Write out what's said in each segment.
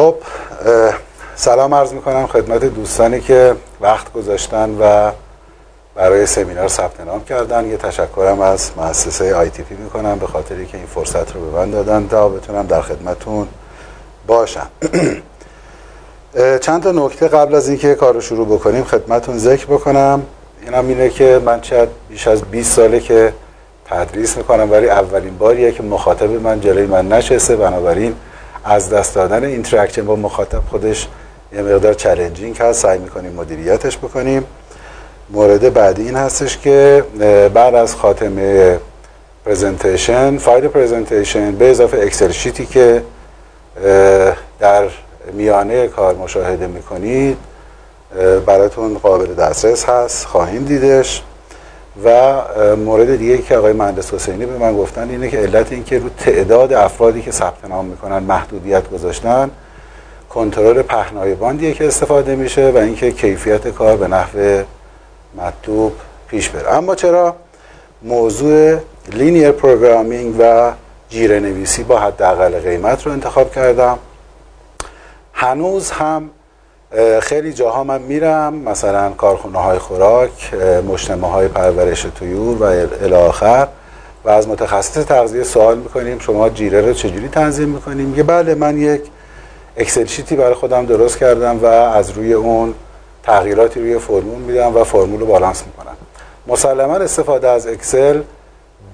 خب سلام عرض می‌کنم خدمت دوستانی که وقت گذاشتن و برای سمینار ثبت نام کردن. یه تشکرم از مؤسسه آی تی پی می‌کنم به خاطری که این فرصت رو به من دادن تا بتونم در خدمتون باشم. چند تا نکته قبل از اینکه کار رو شروع بکنیم خدمتون ذکر بکنم. اینم اینه که من چند بیش از 20 ساله که تدریس می‌کنم ولی اولین باریه که مخاطب من جلوی من نشسته. بنابراین از دست دادن interaction با مخاطب خودش یه مقدار challenging هست. سعی می‌کنیم مدیریتش بکنیم. مورد بعدی این هستش که بعد از خاتمه presentation فایل presentation به اضافه Excel sheet ی که در میانه کار مشاهده می‌کنید براتون قابل دسترس هست. خواهیم دیدش. و مورد دیگه که آقای مهندس حسینی به من گفتن اینه که علت این که رو تعداد افرادی که ثبت نام می‌کنن محدودیت گذاشتن کنترل پهنای باندیه که استفاده میشه و اینکه کیفیت کار به نحو مطلوب پیش بره. اما چرا؟ موضوع linear programming و جیره نویسی با حداقل قیمت رو انتخاب کردم. هنوز هم خیلی جاها من میرم مثلا کارخونه های خوراک مجتمع های پرورش طیور و الی آخر و از متخصص تغذیه سوال می‌کنیم شما جیره رو چجوری تنظیم می‌کنیم؟ میگه بله من یک Excel sheet ی برای خودم درست کردم و از روی اون تغییراتی روی فرمول میدم و فرمول رو بالانس می‌کنم. مسلما استفاده از اکسل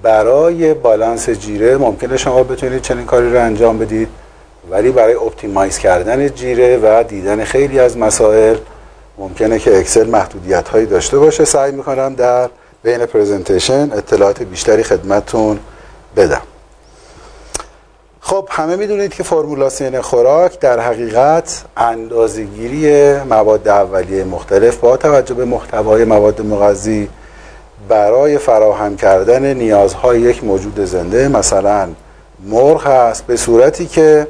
برای بالانس جیره ممکنه شما بتونید چنین کاری رو انجام بدید. ولی برای optimize کردن جیره و دیدن خیلی از مسائل ممکنه که اکسل محدودیت هایی داشته باشه. سعی می‌کنم در بین presentation اطلاعات بیشتری خدمتتون بدم. خب همه می‌دونید که فرمولاسیون خوراک در حقیقت اندازهگیری مواد اولیه مختلف با توجه به محتوای مواد مغذی برای فراهم کردن نیازهای یک موجود زنده مثلا مرغ هست به صورتی که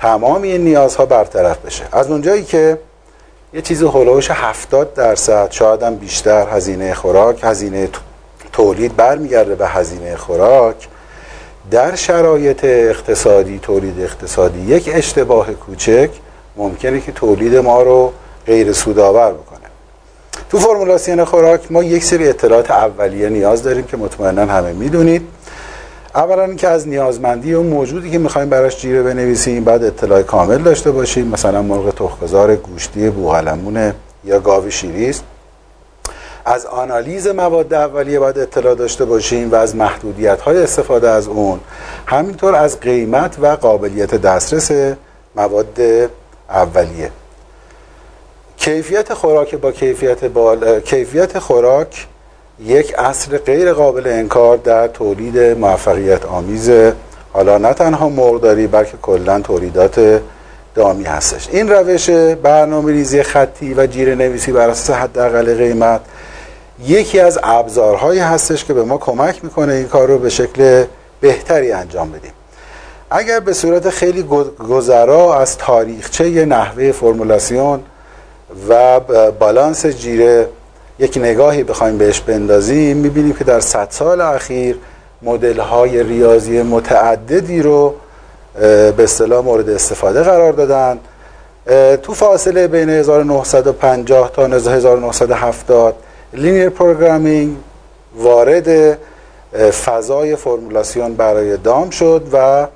تمام این نیازها برطرف بشه. از اونجایی که یه چیز هلوش 70 درصد شاید هم بیشتر هزینه خوراک هزینه تولید برمیگرده به هزینه خوراک در شرایط اقتصادی تولید اقتصادی یک اشتباه کوچک ممکنه که تولید ما رو غیر سودآور بکنه. تو فرمولاسیون خوراک ما یک سری اطلاعات اولیه نیاز داریم که مطمئنا همه می‌دونید. اولا که از نیازمندی اون موجودی که می‌خوایم براش جیره بنویسیم بعد اطلاع کامل داشته باشیم. مثلا مرغ تخمگذار گوشتی بوغلمون یا گاو شیریست از آنالیز مواد اولیه باید اطلاع داشته باشیم و از محدودیت های استفاده از اون. همینطور از قیمت و قابلیت دسترس مواد اولیه. کیفیت خوراک با کیفیت بال... کیفیت خوراک یک اصل غیر قابل انکار در تولید موفقیت آمیز. حالا نه تنها مرغداری بلکه کلا تولیدات دامی هستش. این روش برنامه ریزی خطی و جیره نویسی بر اساس حداقل قیمت یکی از ابزارهایی هستش که به ما کمک می‌کنه این کار رو به شکل بهتری انجام بدیم. اگر به صورت خیلی گذرا از تاریخچه نحوه فرمولاسیون و بالانس جیره یک نگاهی بخوایم بهش بندازیم می‌بینیم که در صد سال اخیر مدل های ریاضی متعددی رو به اصطلاح مورد استفاده قرار دادن. تو فاصله بین 1950 تا 1970 linear programming وارد فضای فرمولاسیون برای دام شد و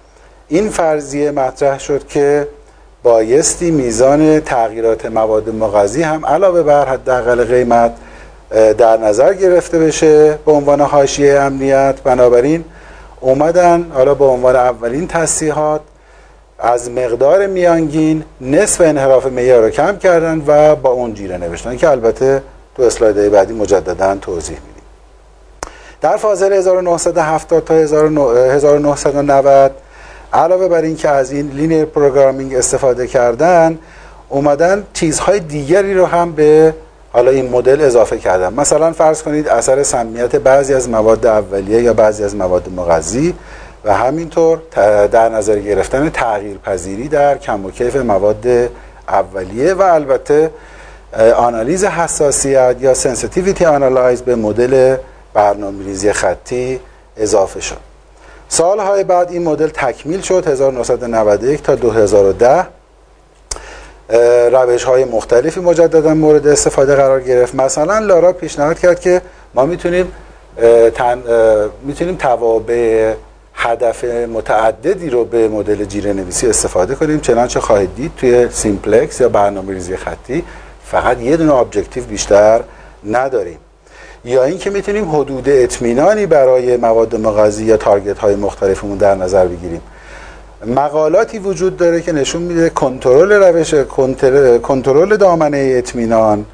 این فرضیه مطرح شد که بایستی میزان تغییرات مواد مغذی هم علاوه بر حداقل قیمت در نظر گرفته بشه به عنوان حاشیه امنیت. بنابراین اومدن حالا به عنوان اولین تصحیحات از مقدار میانگین نصف انحراف معیار رو کم کردن و با اون جیره نوشتن که البته تو slide بعدی مجددا توضیح میدیم. در فاصله 1970 تا 1990 علاوه بر اینکه از این linear programming استفاده کردن اومدن چیزهای دیگری رو هم به حالا این مدل اضافه کردن مثلا فرض کنید اثر سمیت بعضی از مواد اولیه یا بعضی از مواد مغذی و همینطور در نظر گرفتن تغییر پذیری در کم و کیف مواد اولیه و البته آنالیز حساسیت یا sensitivity analysis به مدل برنامه‌ریزی خطی اضافه شد. سالهای بعد این مدل تکمیل شد 1991 تا 2010 روش های مختلفی مجددا مورد استفاده قرار گرفت. مثلا لارا پیشنهاد کرد که ما می‌تونیم تن... می‌تونیم توابع هدف متعددی رو به مدل جیره نویسی استفاده کنیم. چنانچه خواهید دید توی simplex یا برنامه ریزی خطی فقط یه دونه objective بیشتر نداریم. یا اینکه می‌تونیم حدود اطمینانی برای مواد مغذی یا target های مختلفمون در نظر بگیریم. مقالاتی وجود داره که نشون میده کنترل روش کنترل دامنه اطمینان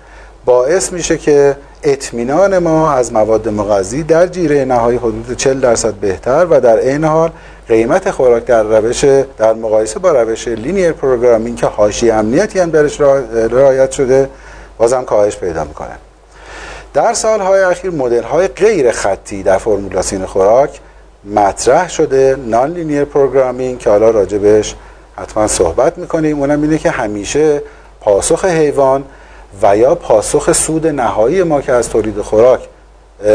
باعث میشه که اطمینان ما از مواد مغذی در جیره نهایی حدود 40 درصد بهتر و در عین حال قیمت خوراک در روش در مقایسه با روش linear programming که حاشیه امنیتی هم برش رعایت شده بازم کاهش پیدا می‌کنه. در سالهای اخیر مدل های غیر خطی در فرمولاسیون خوراک مطرح شده nonlinear programming که حالا راجبش حتما صحبت می‌کنیم. اونم اینه که همیشه پاسخ حیوان و یا پاسخ سود نهایی ما که از تولید خوراک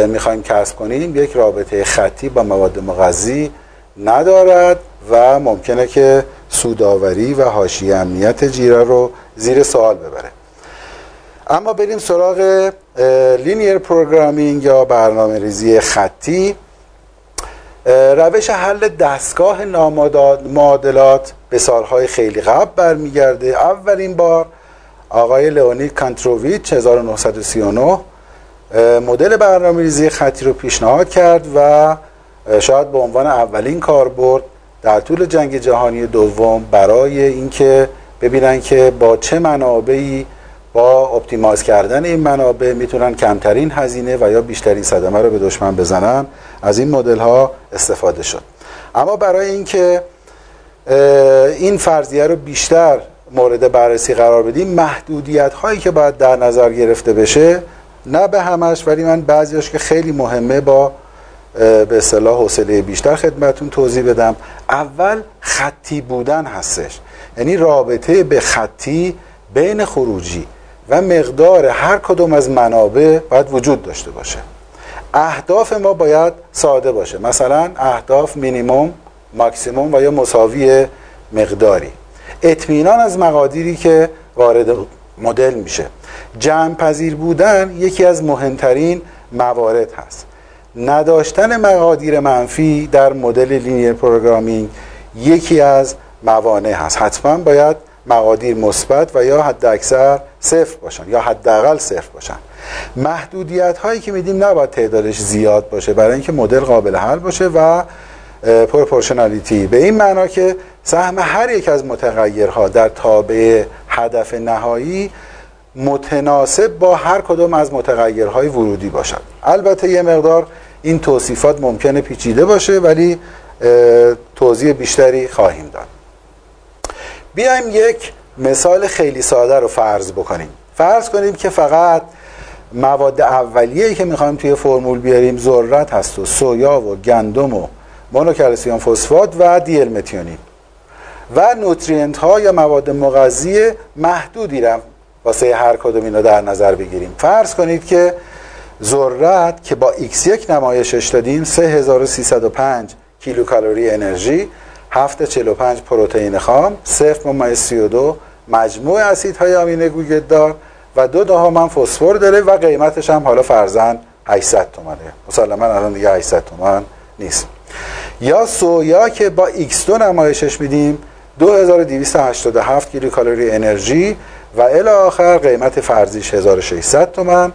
می‌خوایم کسب کنیم یک رابطه خطی با مواد مغذی ندارد و ممکنه که سودآوری و حاشیه امنیت جیره رو زیر سوال ببره. اما بریم سراغ linear programming یا برنامه ریزی خطی. روش حل دستگاه نامعادلات به سالهای خیلی قبل برمیگرده. اولین بار آقای لئونید کانتروویچ 1939 مدل برنامه ریزی خطی رو پیشنهاد کرد و شاید به عنوان اولین کاربرد در طول جنگ جهانی دوم برای اینکه ببینن که با چه منابعی با optimize کردن این منابع می‌تونن کمترین هزینه و یا بیشترین صدمه رو به دشمن بزنن. از این مدل ها استفاده شد. اما برای اینکه این فرضیه رو بیشتر مورد بررسی قرار بدیم محدودیت هایی که باید در نظر گرفته بشه نه به همش ولی من بعضیش که خیلی مهمه با به اصطلاح حوصله بیشتر خدمتون توضیح بدم. اول خطی بودن هستش. یعنی رابطه به خطی بین خروجی. و مقدار هر کدوم از منابع باید وجود داشته باشه. اهداف ما باید ساده باشه. مثلا اهداف مینیموم ماکسیموم و یا مساوی مقداری. اطمینان از مقادیری که وارد مدل میشه. جمع پذیر بودن یکی از مهمترین موارد هست. نداشتن مقادیر منفی در مدل linear programming یکی از موانع هست. حتما باید مقادیر مثبت و یا حد اکثر صفر باشن یا حداقل صفر باشن. محدودیت هایی که میدیم نباید تعدادش زیاد باشه برای اینکه مدل قابل حل باشه و پروپورشنالیتی. به این معنا که سهم هر یک از متغیرها در تابع هدف نهایی متناسب با هر کدام از متغیرهای ورودی باشد. البته یه مقدار این توصیفات ممکنه پیچیده باشه ولی توضیح بیشتری خواهیم داد. بیایم یک مثال خیلی ساده رو فرض بکنیم. فرض کنیم که فقط مواد اولیه‌ای که می‌خوایم توی فرمول بیاریم ذرت هست و سویا و گندم و مونوکلسیوم فسفات و دیل متیونین و نوترینت ها یا مواد مغذی محدودی رو واسه هر کدوم اینا در نظر بگیریم. فرض کنید که ذرت که با x1 نمایشش دادیم 3305 کیلوکالری انرژی 745 پروتئین خام 0 ممیز 32 مجموع اسیدهای آمینه گوگردار و دو دهم فسفر داره و قیمتش هم حالا فرزن 800 تومنه. مسلما الان دیگه 800 تومن نیست. یا سویا که با x2 نمایشش میدیم 2287 کیلو کالری انرژی و الی آخر قیمت فرضیش 1600 تومن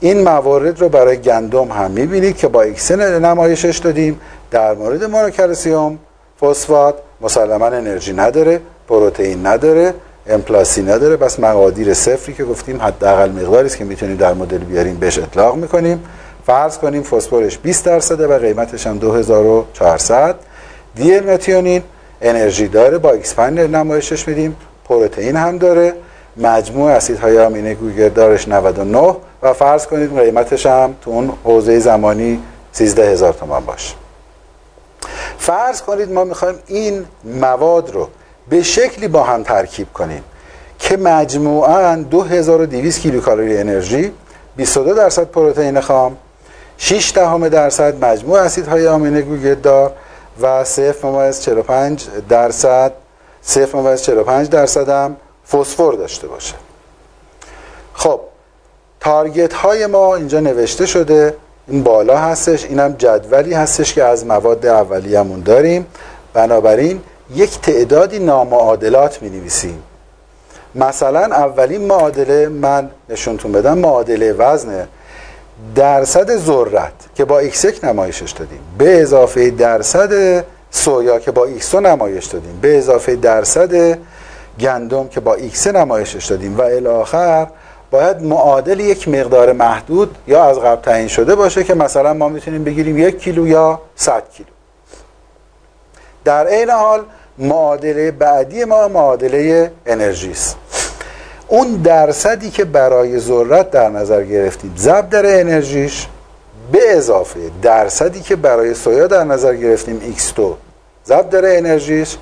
این موارد رو برای گندم هم می‌بینید که با x نمایشش دادیم. در مورد مونوکلسیوم فسفات مسلما انرژی نداره پروتئین نداره M plus C نداره. پس مقادیر صفری که گفتیم حداقل مقداری است که می‌تونیم در مدل بیاریم بهش اطلاق می‌کنیم. فرض کنیم فسفرش 20 درصده و قیمتش هم 2400 دی متیونین انرژی داره با X پنج نمایشش میدیم. پروتئین هم داره. مجموع اسیدهای آمینه گوگردارش 99 و فرض کنید قیمتش هم تو اون حوزه زمانی 13000 تومان باشه. فرض کنید ما می‌خوایم این مواد رو به شکلی با هم ترکیب کنیم که مجموعاً 2200 کیلوکالری انرژی 22 درصد پروتئین خام 6 دهم درصد مجموع اسیدهای آمینه گوگردار و 0.45 درصد 0.45 درصد هم فسفر داشته باشه. خب تارگت های ما اینجا نوشته شده این بالا هستش اینم جدولی هستش که از مواد اولیه‌مون داریم. بنابراین یک تعدادی نامعادلات می نویسیم مثلا اولین معادله من نشونتون بدم معادله وزن درصد ذرت که با x1 نمایشش دادیم. به اضافه درصد سویا که با x2 نمایش دادیم. به اضافه درصد گندم که با x نمایشش دادیم. و الاخر باید معادل یک مقدار محدود یا از قبل تعیین شده باشه که مثلا ما می‌تونیم بگیریم یک کیلو یا 100 کیلو. در عین حال معادله بعدی ما معادله انرژی است. اون درصدی که برای ذرت در نظر گرفتیم ضرب در انرژیش به اضافه درصدی که برای سویا در نظر گرفتیم x2 ضرب در انرژیش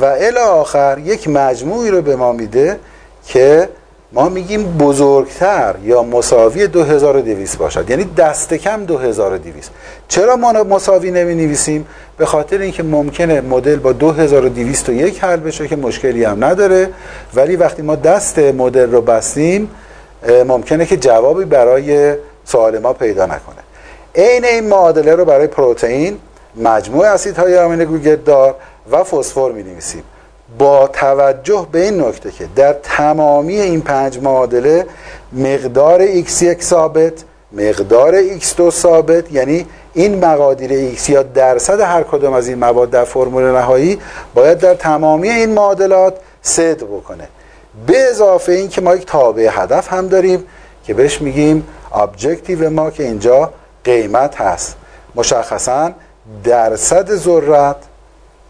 و الی آخر یک مجموعی رو به ما میده که ما میگیم بزرگتر یا مساوی 2200 باشد. یعنی دست کم 2200 چرا ما مساوی نمی نویسیم به خاطر اینکه ممکنه مدل با 2201 حل بشه که مشکلی هم نداره. ولی وقتی ما دست مدل رو بستیم ممکنه که جوابی برای سوال ما پیدا نکنه. عین این معادله رو برای پروتئین مجموع اسیدهای آمینه دار و فسفر می نویسیم با توجه به این نکته که در تمامی این پنج معادله مقدار x1 ثابت مقدار x2 ثابت یعنی این مقادیر x یا درصد هر کدام از این مواد در فرمول نهایی باید در تمامی این معادلات صدق بکنه. به اضافه این که ما یک تابع هدف هم داریم که بهش میگیم objective ما که اینجا قیمت هست. مشخصا درصد ذرت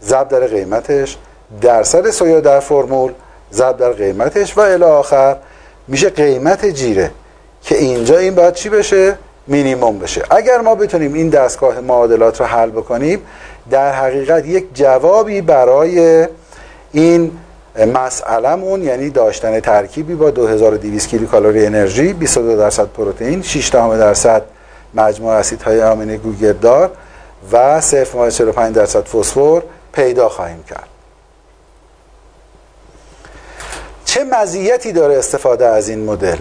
ضرب در قیمتش درصد سویا در فرمول ضرب در قیمتش و الی آخر میشه قیمت جیره که اینجا این باید چی بشه؟ مینیموم بشه. اگر ما بتونیم این دستگاه معادلات رو حل بکنیم در حقیقت یک جوابی برای این مسئلهمون یعنی داشتن ترکیبی با 2200 کیلو کالری انرژی 22 درصد پروتئین 6 درصد مجموع اسیدهای آمینه گوگردار و 0.45 درصد فسفر پیدا خواهیم کرد. چه مزیتی داره استفاده از این مدل؟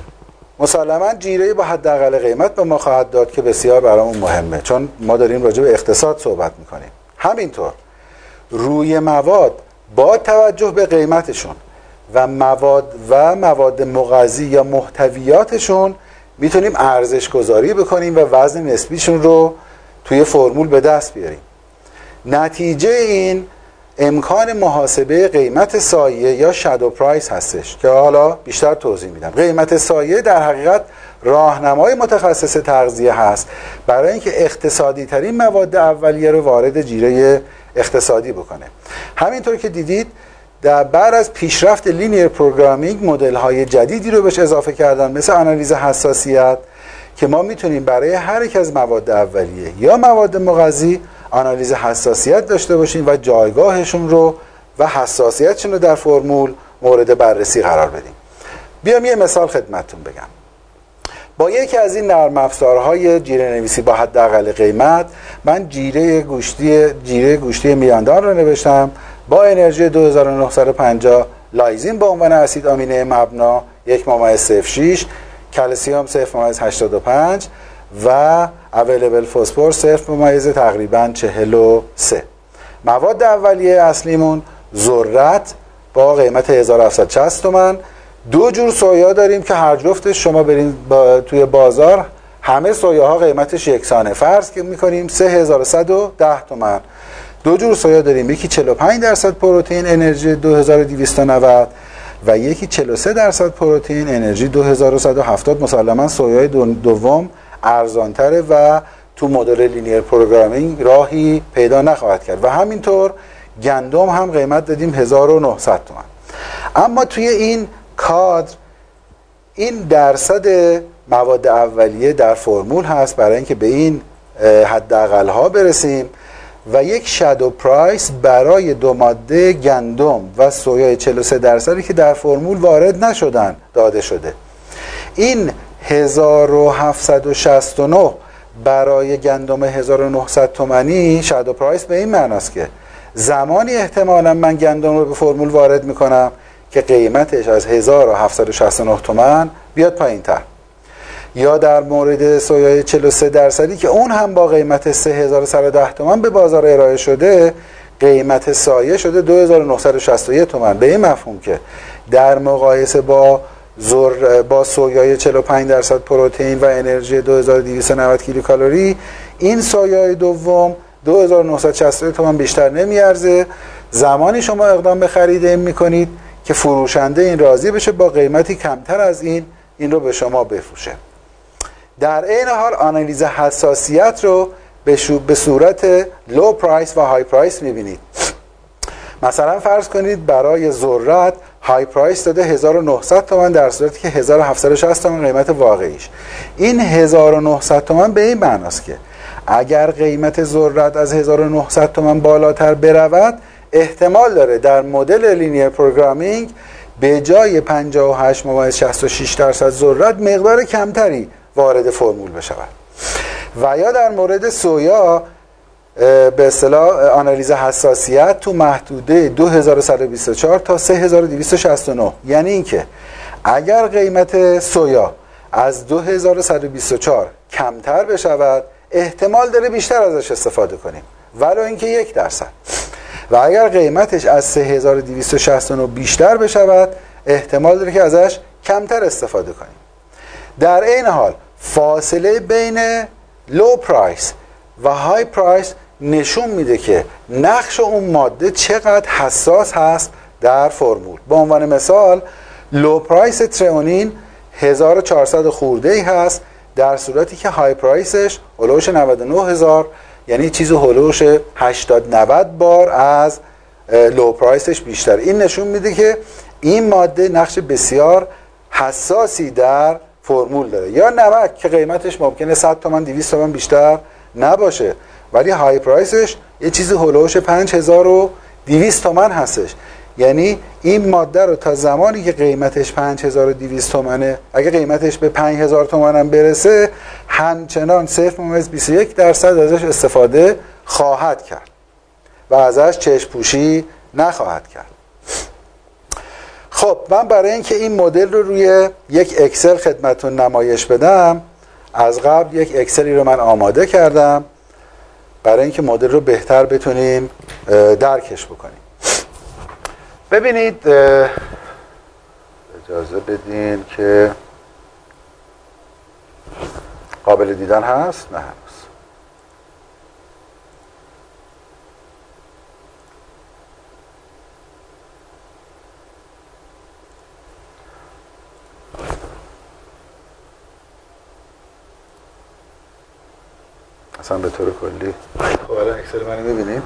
مسلما جیره با حداقل قیمت به ما خواهد داد که بسیار برامون مهمه چون ما داریم راجع به اقتصاد صحبت می‌کنیم. همینطور روی مواد با توجه به قیمتشون و مواد و مواد مغذی یا محتویاتشون می‌تونیم ارزش گذاری بکنیم و وزن نسبیشون رو توی فرمول به دست بیاریم. نتیجه این امکان محاسبه قیمت سایه یا شادو پرایس هستش که حالا بیشتر توضیح میدم. قیمت سایه در حقیقت راهنمای متخصص تغذیه هست. برای اینکه اقتصادی ترین مواد اولیه رو وارد جیره اقتصادی بکنه. همینطور که دیدید در بعد از پیشرفت linear programming مدل های جدیدی رو بهش اضافه کردن مثل آنالیز حساسیت که ما می‌تونیم برای هر یک از مواد اولیه یا مواد مغذی آنالیز حساسیت داشته باشیم و جایگاهشون رو و حساسیتشون رو در فرمول مورد بررسی قرار بدیم بیام یه مثال خدمتتون بگم. با یکی از این نرم افزارهای جیره نویسی با حداقل قیمت من جیره گوشتی جیره گوشتی میاندار رو نوشتم. با انرژی 2950 لایزین به عنوان اسید آمینه مبنا یک ممیز 0.6 کلسیوم 0.85 و اویلیبل فسفر صرف ممیز تقریبا 43 مواد اولیه اصلیمون ذرت با قیمت 1760 تومن. دو جور سویا داریم که هر جفتش شما برین با توی بازار همه سویاها قیمتش یکسانه. فرض که می‌کنیم 3110 تومن. دو جور سویا داریم. یکی 45 درصد پروتئین انرژی 2290 و یکی 43 درصد پروتئین انرژی 2170 مسلما سویای دوم ارزانتره و تو مدل linear programming راهی پیدا نخواهد کرد. و همینطور گندم هم قیمت دادیم 1900 تومن اما توی این کادر این درصد مواد اولیه در فرمول هست برای اینکه به این حداقل ها برسیم و یک شادو پرایس برای دو ماده گندم و سویا 43 درصدی که در فرمول وارد نشدن داده شده. این 1769 برای گندم 1900 تومنی شادو پرایس به این معناست که زمانی احتمالا من گندم رو به فرمول وارد می‌کنم که قیمتش از 1769 تومن بیاد پایین تر یا در مورد سویای 43 درصدی که اون هم با قیمت 3110 تومن به بازار ارائه شده قیمت سایه شده 2961 تومن به این مفهوم که در مقایسه با زر با سویای 45 درصد پروتئین و انرژی 2290 کیلوکالری. این سویای دوم 2960 تومن بیشتر نمیارزه. زمانی شما اقدام به خرید این می‌کنید که فروشنده این راضی بشه با قیمتی کمتر از این این رو به شما بفروشه. در این حال آنالیز حساسیت رو به صورت low price و high price می‌بینید. مثلا فرض کنید برای ذرت high price داده 1900 تومان در صورتی که 1760 تومان قیمت واقعیش. این 1900 تومان به این معناست که اگر قیمت ذرت از 1900 تومان بالاتر برود احتمال داره در مدل linear programming به جای 58 ممیز 66 درصد ذرت مقدار کمتری وارد فرمول بشود. و یا در مورد سویا به اصطلاح آنالیز حساسیت تو محدوده 2124 تا 3269 یعنی اینکه اگر قیمت سویا از 2124 کمتر بشود احتمال داره بیشتر ازش استفاده کنیم. ولو اینکه یک درصد. و اگر قیمتش از 3269 بیشتر بشود احتمال داره که ازش کمتر استفاده کنیم. در این حال فاصله بین low price و high price نشون میده که نقش اون ماده چقدر حساس هست در فرمول. به عنوان مثال low price ترئونین 1400 خورده ای هست در صورتی که high price ش حدود 99 هزار یعنی چیز حدود 80 90 بار از low price ش بیشتر. این نشون میده که این ماده نقش بسیار حساسی در فرمول داره. یا نمک که قیمتش ممکنه 100 تومن 200 تومن بیشتر نباشه. ولی های پرایسش یه چیزی هلوش 5200 تومن هستش. یعنی این ماده رو تا زمانی که قیمتش 5200 تومنه اگه قیمتش به 5000 تومن هم برسه همچنان 0.21 درصد ازش استفاده خواهد کرد و ازش چشم پوشی نخواهد کرد. خب من برای اینکه این مدل رو روی یک اکسل خدمتون نمایش بدم از قبل یک اکسلی رو من آماده کردم. برای اینکه مدل رو بهتر بتونیم درکش بکنیم ببینید اجازه بدین که قابل دیدن هست؟ نه اصلا به طور کلی. خب الان اکسل منو می‌بینیم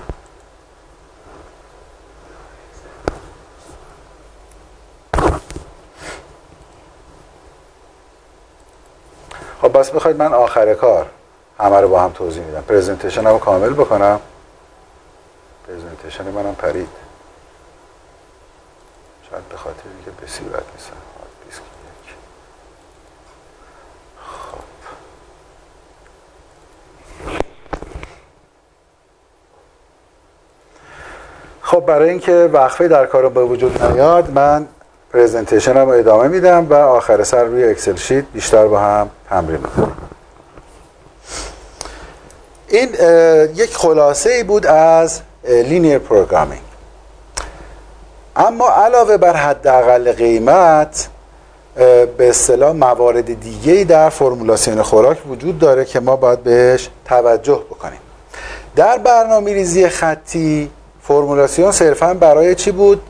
خب پس بخواید من آخر کار همه رو با هم توضیح میدم. presentation رو کامل بکنم. presentation منم پرید. شاید به خاطر اینکه بسیارت نیستم. خب برای اینکه وقفه در کارم به وجود نیاد من presentation رو ادامه میدم و آخر سر روی Excel sheet بیشتر با هم تمرین می‌کنیم. این یک خلاصه ای بود از linear programming اما علاوه بر حداقل قیمت به اصطلاح موارد دیگه در فرمولاسیون خوراک وجود داره که ما باید بهش توجه بکنیم. در برنامه ریزی خطی فرمولاسیون صرفا برای چی بود؟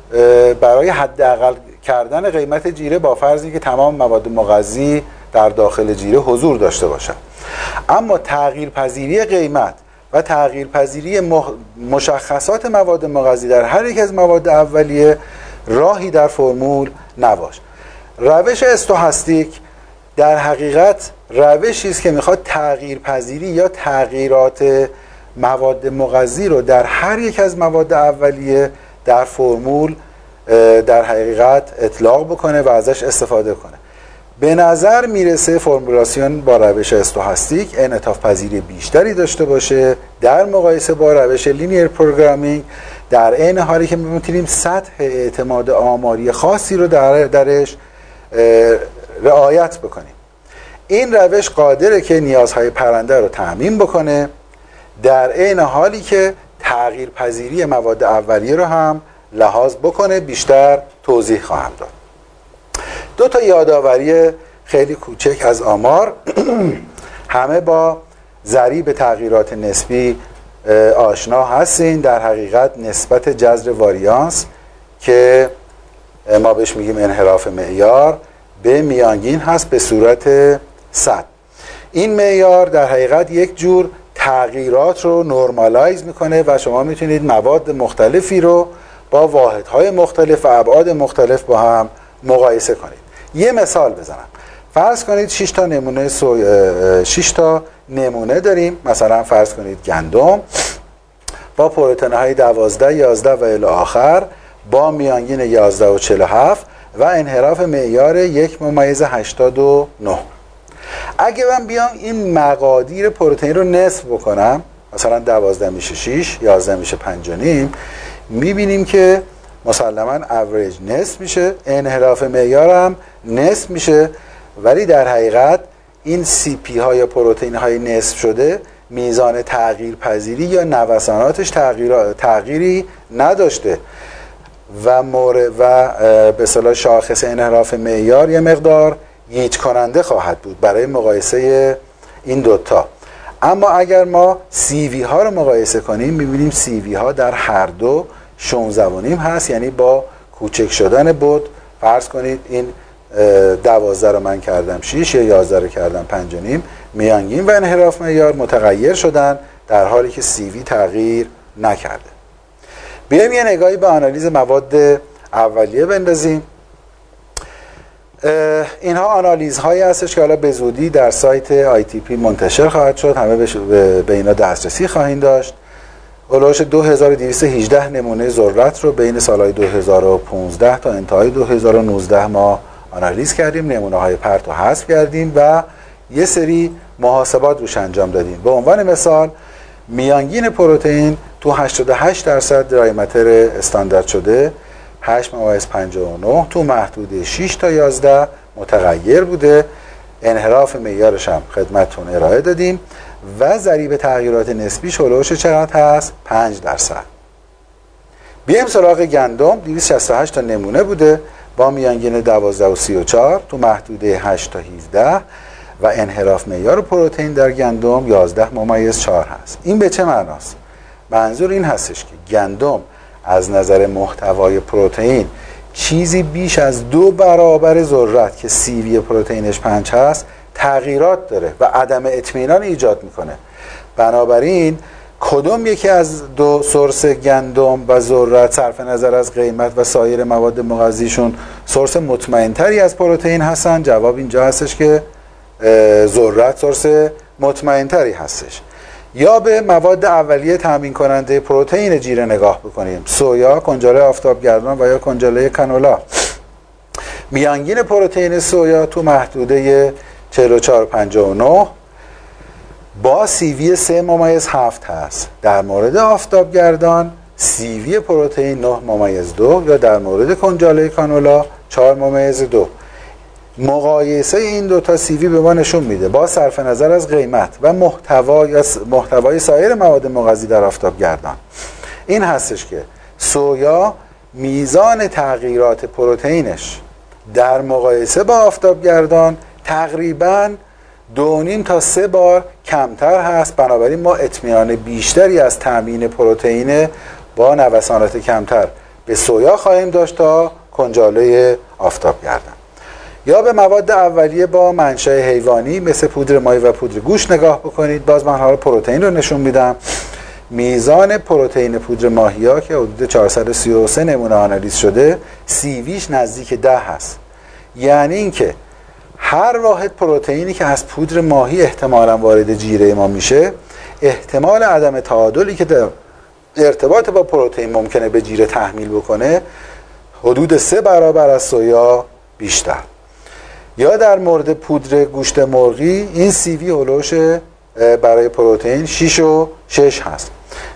برای حداقل کردن قیمت جیره با فرضی که تمام مواد مغذی در داخل جیره حضور داشته باشد اما تغییر پذیری قیمت و تغییر پذیری مشخصات مواد مغذی در هر یک از مواد اولیه راهی در فرمول نباش. روش استوهستیک در حقیقت روشی است که می‌خواد تغییر پذیری یا تغییرات مواد مغذی رو در هر یک از مواد اولیه در فرمول در حقیقت اطلاق بکنه و ازش استفاده کنه. به نظر می‌رسه فرمولاسیون با روش stochastic انعطاف پذیری بیشتری داشته باشه در مقایسه با روش linear programming در عین حالی که می‌تونیم سطح اعتماد آماری خاصی رو در درش رعایت بکنیم. این روش قادره که نیازهای پرنده رو تعمین بکنه. در عین حالی که تغییر پذیری مواد اولیه رو هم لحاظ بکنه بیشتر توضیح خواهم داد. دو تا یادآوری خیلی کوچک از آمار. همه با ضریب تغییرات نسبی آشنا هستین. در حقیقت نسبت جذر واریانس که ما بهش میگیم انحراف معیار به میانگین هست به صورت صد. این معیار در حقیقت یک جور تغییرات رو نرمالایز می‌کنه و شما می‌تونید مواد مختلفی رو با واحدهای مختلف و ابعاد مختلف با هم مقایسه کنید. یه مثال بزنم. فرض کنید 6 تا نمونه سو... 6 تا نمونه داریم. مثلا فرض کنید گندم با پروتئین های 12 11 و الی آخر با میانگین 11 و 47 و انحراف معیار یک ممیز 89 اگه من بیام این مقادیر پروتئین رو نصف بکنم مثلا 12 میشه 6 11 میشه 5 نیم می‌بینیم که مسلما اوریج نصف میشه انحراف معیار هم نصف میشه ولی در حقیقت این CV های پروتئین های نصف شده میزان تغییر پذیری یا نوساناتش تغییر تغییری نداشته. و مورد و به شاخص انحراف معیار یه مقدار گیج کننده خواهد بود برای مقایسه این دوتا. اما اگر ما سی وی ها رو مقایسه کنیم می‌بینیم سی وی ها در هر دو 16 هست یعنی با کوچک شدن بود. فرض کنید این دوازده رو من کردم 6 یا 11 رو کردم 5 نیم. میانگین و انحراف معیار متغیر شدن در حالی که CV تغییر نکرده. بیایم یه نگاهی به آنالیز مواد اولیه بندازیم. اینها آنالیز هایی هستش که حالا به زودی در سایت ITP منتشر خواهد شد. همه به اینا دسترسی خواهیم داشت. اولوش 2218 نمونه ذرت رو بین سالهای 2015 تا انتهای 2019 ما آنالیز کردیم نمونه های پرت و حذف کردیم و یه سری محاسبات روش انجام دادیم. به عنوان مثال میانگین پروتئین تو 88 درصد درایمتر استاندارد شده. 8 ممیز 59 تو محدوده 6 تا 11 متغیر بوده. انحراف معیارش هم خدمتتون ارائه دادیم و ضریب تغییرات نسبی شلوش چقدر هست؟ 5 درصد. بیایم سراغ گندم. 268 تا نمونه بوده. با میانگین 12 و 34 تو محدوده 8 تا 17 و انحراف معیار پروتئین در گندم 11 ممیز 4 هست. این به چه معناست؟ منظور این هستش که گندم از نظر محتوای پروتئین چیزی بیش از دو برابر ذرت که سیوی پروتئینش 5 هست تغییرات داره و عدم اطمینان ایجاد می‌کنه. بنابراین کدوم یکی از دو سورس گندم و ذرت صرف نظر از قیمت و سایر مواد مغذیشون سورس مطمئنتری از پروتئین هستن؟ جواب اینجا هستش که ذرت سورس مطمئنتری هستش. یا به مواد اولیه تامین کننده پروتئین جیره نگاه بکنیم. سویا، کنجاله آفتابگردان و یا کنجاله کانولا. میانگین پروتئین سویا تو محدوده 4459 با سیوی 3 ممیز 7 هست. در مورد آفتابگردان سیوی پروتئین 9 ممیز 2 یا در مورد کنجاله کانولا 4 ممیز 2 مقایسه این دو تا سیوی به ما نشون میده. با صرف نظر از قیمت و محتوا یا محتوای سایر مواد مغذی در آفتابگردان این هستش که سویا میزان تغییرات پروتئینش در مقایسه با آفتابگردان تقریبا دو نیم تا سه بار کمتر هست. بنابراین ما اطمینان بیشتری از تامین پروتئین با نوسانات کمتر به سویا خواهیم داشت تا کنجاله آفتاب گردن یا به مواد اولیه با منشأ حیوانی مثل پودر ماهی و پودر گوشت نگاه بکنید. باز من حالا پروتئین رو نشون میدم. میزان پروتئین پودر ماهی ها که حدود 433 نمونه آنالیز شده سیویش نزدیک ده هست. یعنی اینکه هر واحد پروتئینی که از پودر ماهی احتمالا وارد جیره ما میشه احتمال عدم تعادلی که در ارتباط با پروتئین ممکنه به جیره تحمیل بکنه حدود سه برابر از سویا بیشتر. یا در مورد پودر گوشت مرغی این سیوی هلوش برای پروتئین 6 و 6 هست.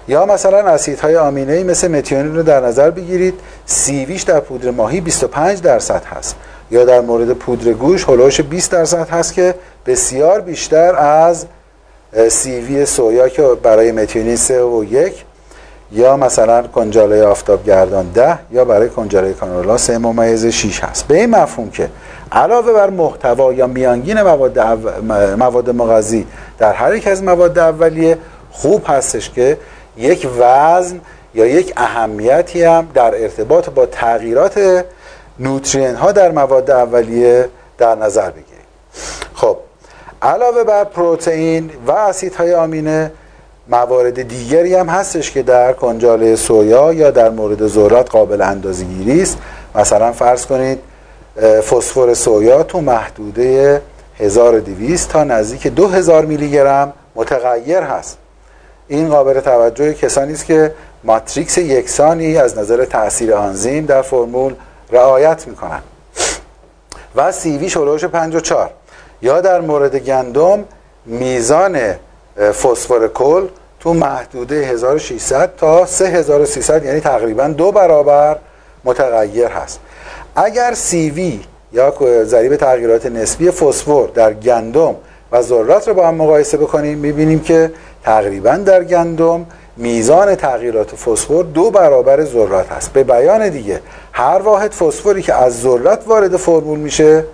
یا مثلا اسیدهای آمینه مثل متیونین رو در نظر بگیرید سیویش در پودر ماهی 25 درصد هست. یا در مورد پودر گوش هلوش 20 درصد هست که بسیار بیشتر از سیوی سویا که برای متیونین 3 و 1 یا مثلا کنجاله آفتابگردان 10 یا برای کنجاله کانولا 3 ممیز 6 هست. به این مفهوم که علاوه بر محتوا یا میانگین مواد, مواد مغذی در هر یک از مواد اولیه خوب هستش که یک وزن یا یک اهمیتی هم در ارتباط با تغییرات نوترین ها در مواد اولیه در نظر بگیریم. خب علاوه بر پروتئین و اسیدهای آمینه موارد دیگری هم هستش که در کنجاله سویا یا در مورد ذرات قابل اندازه‌گیری است. مثلا فرض کنید فسفر سویا تو محدوده 1200 تا نزدیک 2000 میلی گرم متغیر هست. این قابل توجه کسانی است که ماتریکس یکسانی از نظر تاثیر آنزیم در فرمول رعایت می‌کنن و سیوی شلوش 54 یا در مورد گندم میزان فسفر کل تو محدوده 1600 تا 3300 یعنی تقریبا دو برابر متغیر هست. اگر سیوی یا ضریب تغییرات نسبی فسفر در گندم و ذرات رو با هم مقایسه بکنیم می‌بینیم که تقریبا در گندم میزان تغییرات فسفر دو برابر ذرات هست. به بیان دیگه هر واحد فسفری که از ذرات وارد فرمول میشه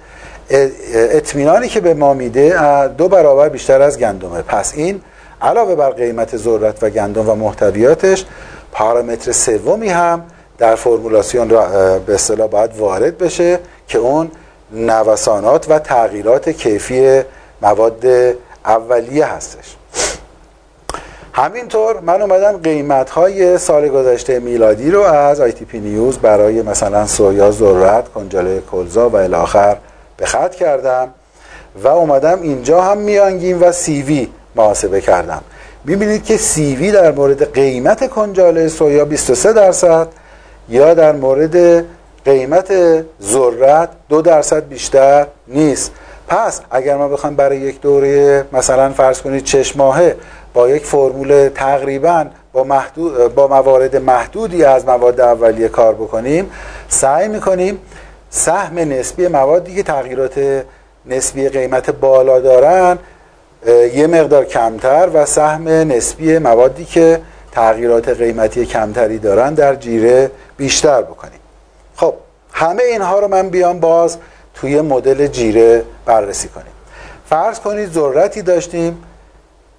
اطمینانی که به ما میده دو برابر بیشتر از گندمه. پس این علاوه بر قیمت ذرت و گندم و محتویاتش پارامتر سومی هم در فرمولاسیون را به اصطلاح باید وارد بشه که اون نوسانات و تغییرات کیفی مواد اولیه هستش. همینطور من اومدم قیمت های سال گذشته میلادی رو از آی تی پی نیوز برای مثلا سویا ذرت کنجاله کلزا و الاخر به خط کردم و اومدم اینجا هم میانگین و سیوی محاسبه کردم. می‌بینید که سیوی در مورد قیمت کنجاله سویا 23 درصد یا در مورد قیمت ذرت دو درصد بیشتر نیست. پس اگر ما بخوام برای یک دوره مثلا فرض کنید چشم ماهه با یک فرمول تقریبا با, محدود با موارد محدودی از مواد اولیه کار بکنیم سعی می‌کنیم سهم نسبی موادی که تغییرات نسبی قیمت بالا دارن یه مقدار کمتر و سهم نسبی موادی که تغییرات قیمتی کمتری دارن در جیره بیشتر بکنیم. خب همه اینها رو من بیام باز توی مدل جیره بررسی کنیم. فرض کنید ذرتی داشتیم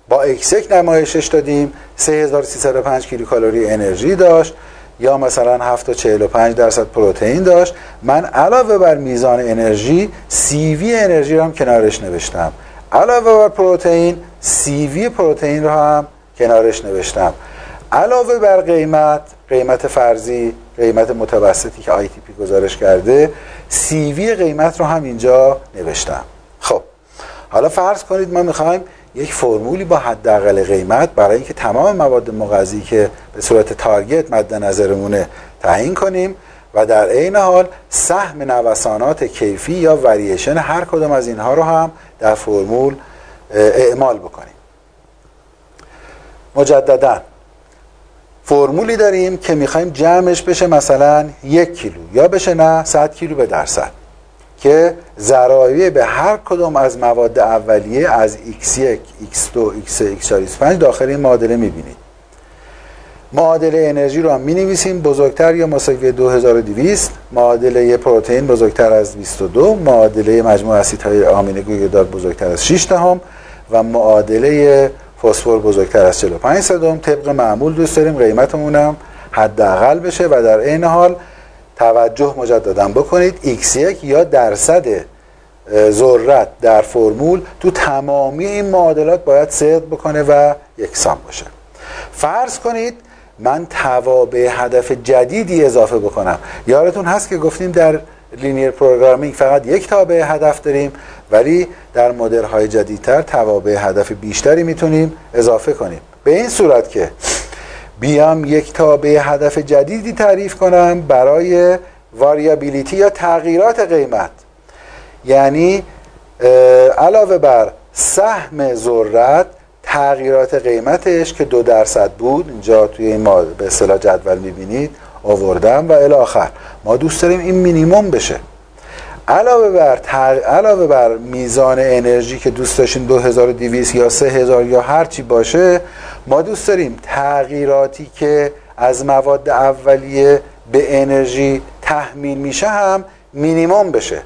با اکسک نمایشش دادیم 3305 کیلوکالری انرژی داشت یا مثلا 745 درصد پروتئین داشت. من علاوه بر میزان انرژی CV انرژی رو هم کنارش نوشتم. علاوه بر پروتئین CV پروتئین رو هم کنارش نوشتم. علاوه بر قیمت قیمت فرضی قیمت متوسطی که پی گزارش کرده CV قیمت رو هم اینجا نوشتم. خب حالا فرض کنید ما می‌خوایم یک فرمولی با حداقل قیمت برای اینکه تمام مواد مغذی که به صورت target مد نظرمونه تعیین کنیم و در عین حال سهم نوسانات کیفی یا وریشن هر کدام از اینها رو هم در فرمول اعمال بکنیم. مجددا فرمولی داریم که می‌خوایم جمعش بشه مثلا یک کیلو یا بشه نه 100 کیلو به درصد که ذرایع به هر کدام از مواد اولیه از x1, x2, x3, x4, x5 داخل این معادله می‌بینید معادله انرژی رو هم می نویسیم بزرگتر یا مساوی 2200 معادله پروتئین بزرگتر از 22 معادله مجموع اسیدهای آمینه گوگردار بزرگتر از 6 دهم و معادله فسفر بزرگتر از 45 صدم. طبق معمول دوست داریم قیمتمون هم حداقل بشه و در عین حال توجه مجددا بکنید. x1 یا درصد ذرت در فرمول تو تمامی این معادلات باید صدق بکنه و یکسان باشه. فرض کنید من توابع هدف جدیدی اضافه بکنم. یادتون هست که گفتیم در linear programming فقط یک تابع هدف داریم ولی در مدل های جدیدتر توابع هدف بیشتری می‌تونیم اضافه کنیم. به این صورت که بیام یک تابع هدف جدیدی تعریف کنم برای variability یا تغییرات قیمت. یعنی علاوه بر سهم ذرت تغییرات قیمتش که دو درصد بود اینجا توی این ما به اصطلاح جدول می‌بینید آوردم و الاخر ما دوست داریم این مینیموم بشه. علاوه بر علاوه بر میزان انرژی که دوست داشتیم 2200 یا 3000 یا هر چی باشه ما دوست داریم تغییراتی که از مواد اولیه به انرژی تحمیل میشه هم مینیموم بشه.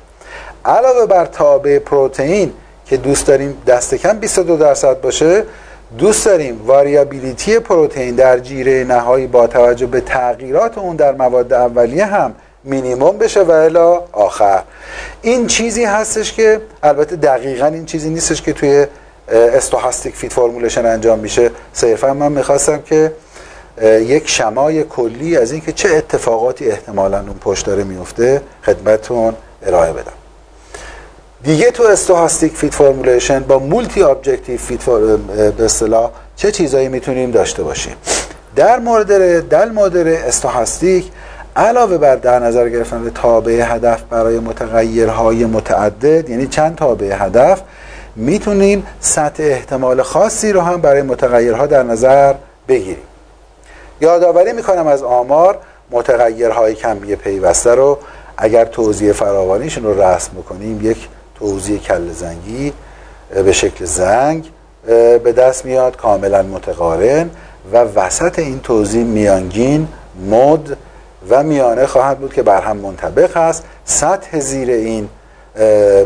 علاوه بر تابع پروتئین که دوست داریم دست کم 22 درصد باشه دوست داریم واریابیلیتی پروتئین در جیره نهایی با توجه به تغییرات اون در مواد اولیه هم مینیموم بشه و الا آخر. این چیزی هستش که البته دقیقا این چیزی نیستش که توی استوهاستیک فیت فرمولشن انجام میشه. صرفا من می‌خواستم که یک شمای کلی از اینکه چه اتفاقاتی احتمالا اون پشت داره میفته خدمتون ارائه بدم. دیگه تو stochastic feed formulation با multi objective feed به اصطلاح چه چیزایی می‌تونیم داشته باشیم؟ در مورد در مورد stochastic علاوه بر در نظر گرفتن تابع هدف برای متغیرهای متعدد یعنی چند تابع هدف می‌تونیم سطح احتمال خاصی رو هم برای متغیرها در نظر بگیریم. یادآوری می‌کنم از آمار متغیرهای کمی پیوسته رو اگر توضیح فراوانیشون رو رسم بکنیم یک توضیح کل زنگی به شکل زنگ به دست میاد کاملا متقارن و وسط این توضیح میانگین مد و میانه خواهد بود که بر هم منطبق هست سطح زیر این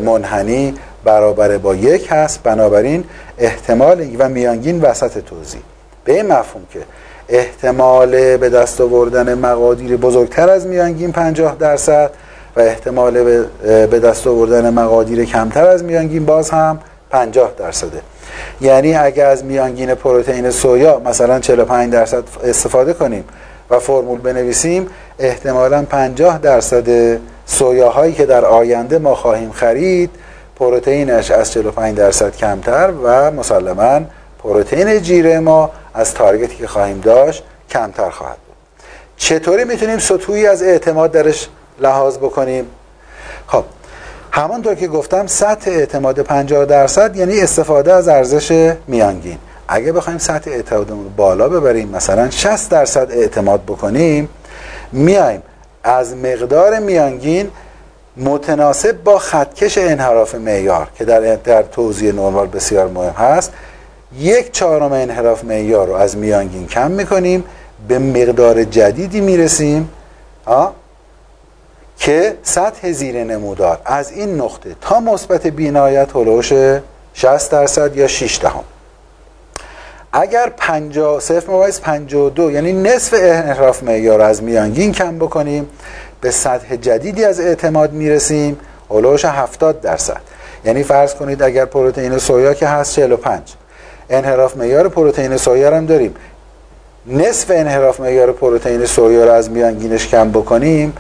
منحنی برابر با یک هست. بنابراین احتمال و میانگین وسط توضیح به این مفهوم که احتمال به دست آوردن مقادیر بزرگتر از میانگین 50 درصد احتمال به دست آوردن مقادیر کمتر از میانگین باز هم 50 درصده. یعنی اگر از میانگین پروتئین سویا مثلا 45 درصد استفاده کنیم و فرمول بنویسیم احتمالا 50 درصد سویاهایی که در آینده ما خواهیم خرید پروتئینش از 45 درصد کمتر و مسلما پروتئین جیره ما از تارگتی که خواهیم داشت کمتر خواهد بود. چطوری می‌تونیم سطوحی از اعتماد درش لحاظ بکنیم. خب همانطور که گفتم سطح اعتماد 50 درصد یعنی استفاده از ارزش میانگین. اگه بخوایم سطح اعتمادمون رو بالا ببریم مثلا 60 درصد اعتماد بکنیم میایم از مقدار میانگین متناسب با خطکش انحراف معیار که در در توضیح نرمال بسیار مهم هست. یک چهارم انحراف معیار رو از میانگین کم می‌کنیم به مقدار جدیدی می‌رسیم. که سطح زیر نمودار از این نقطه تا مثبت بینایت هلوش 60 درصد یا 6 دهم. اگر 50 صفر ممیز 52 یعنی نصف انحراف معیار از میانگین کم بکنیم به سطح جدیدی از اعتماد می‌رسیم هلوش 70 درصد. یعنی فرض کنید اگر پروتئین سویا که هست 45 انحراف معیار پروتئین سویا هم داریم. نصف انحراف معیار پروتئین سویا رو از میانگینش کم بکنیم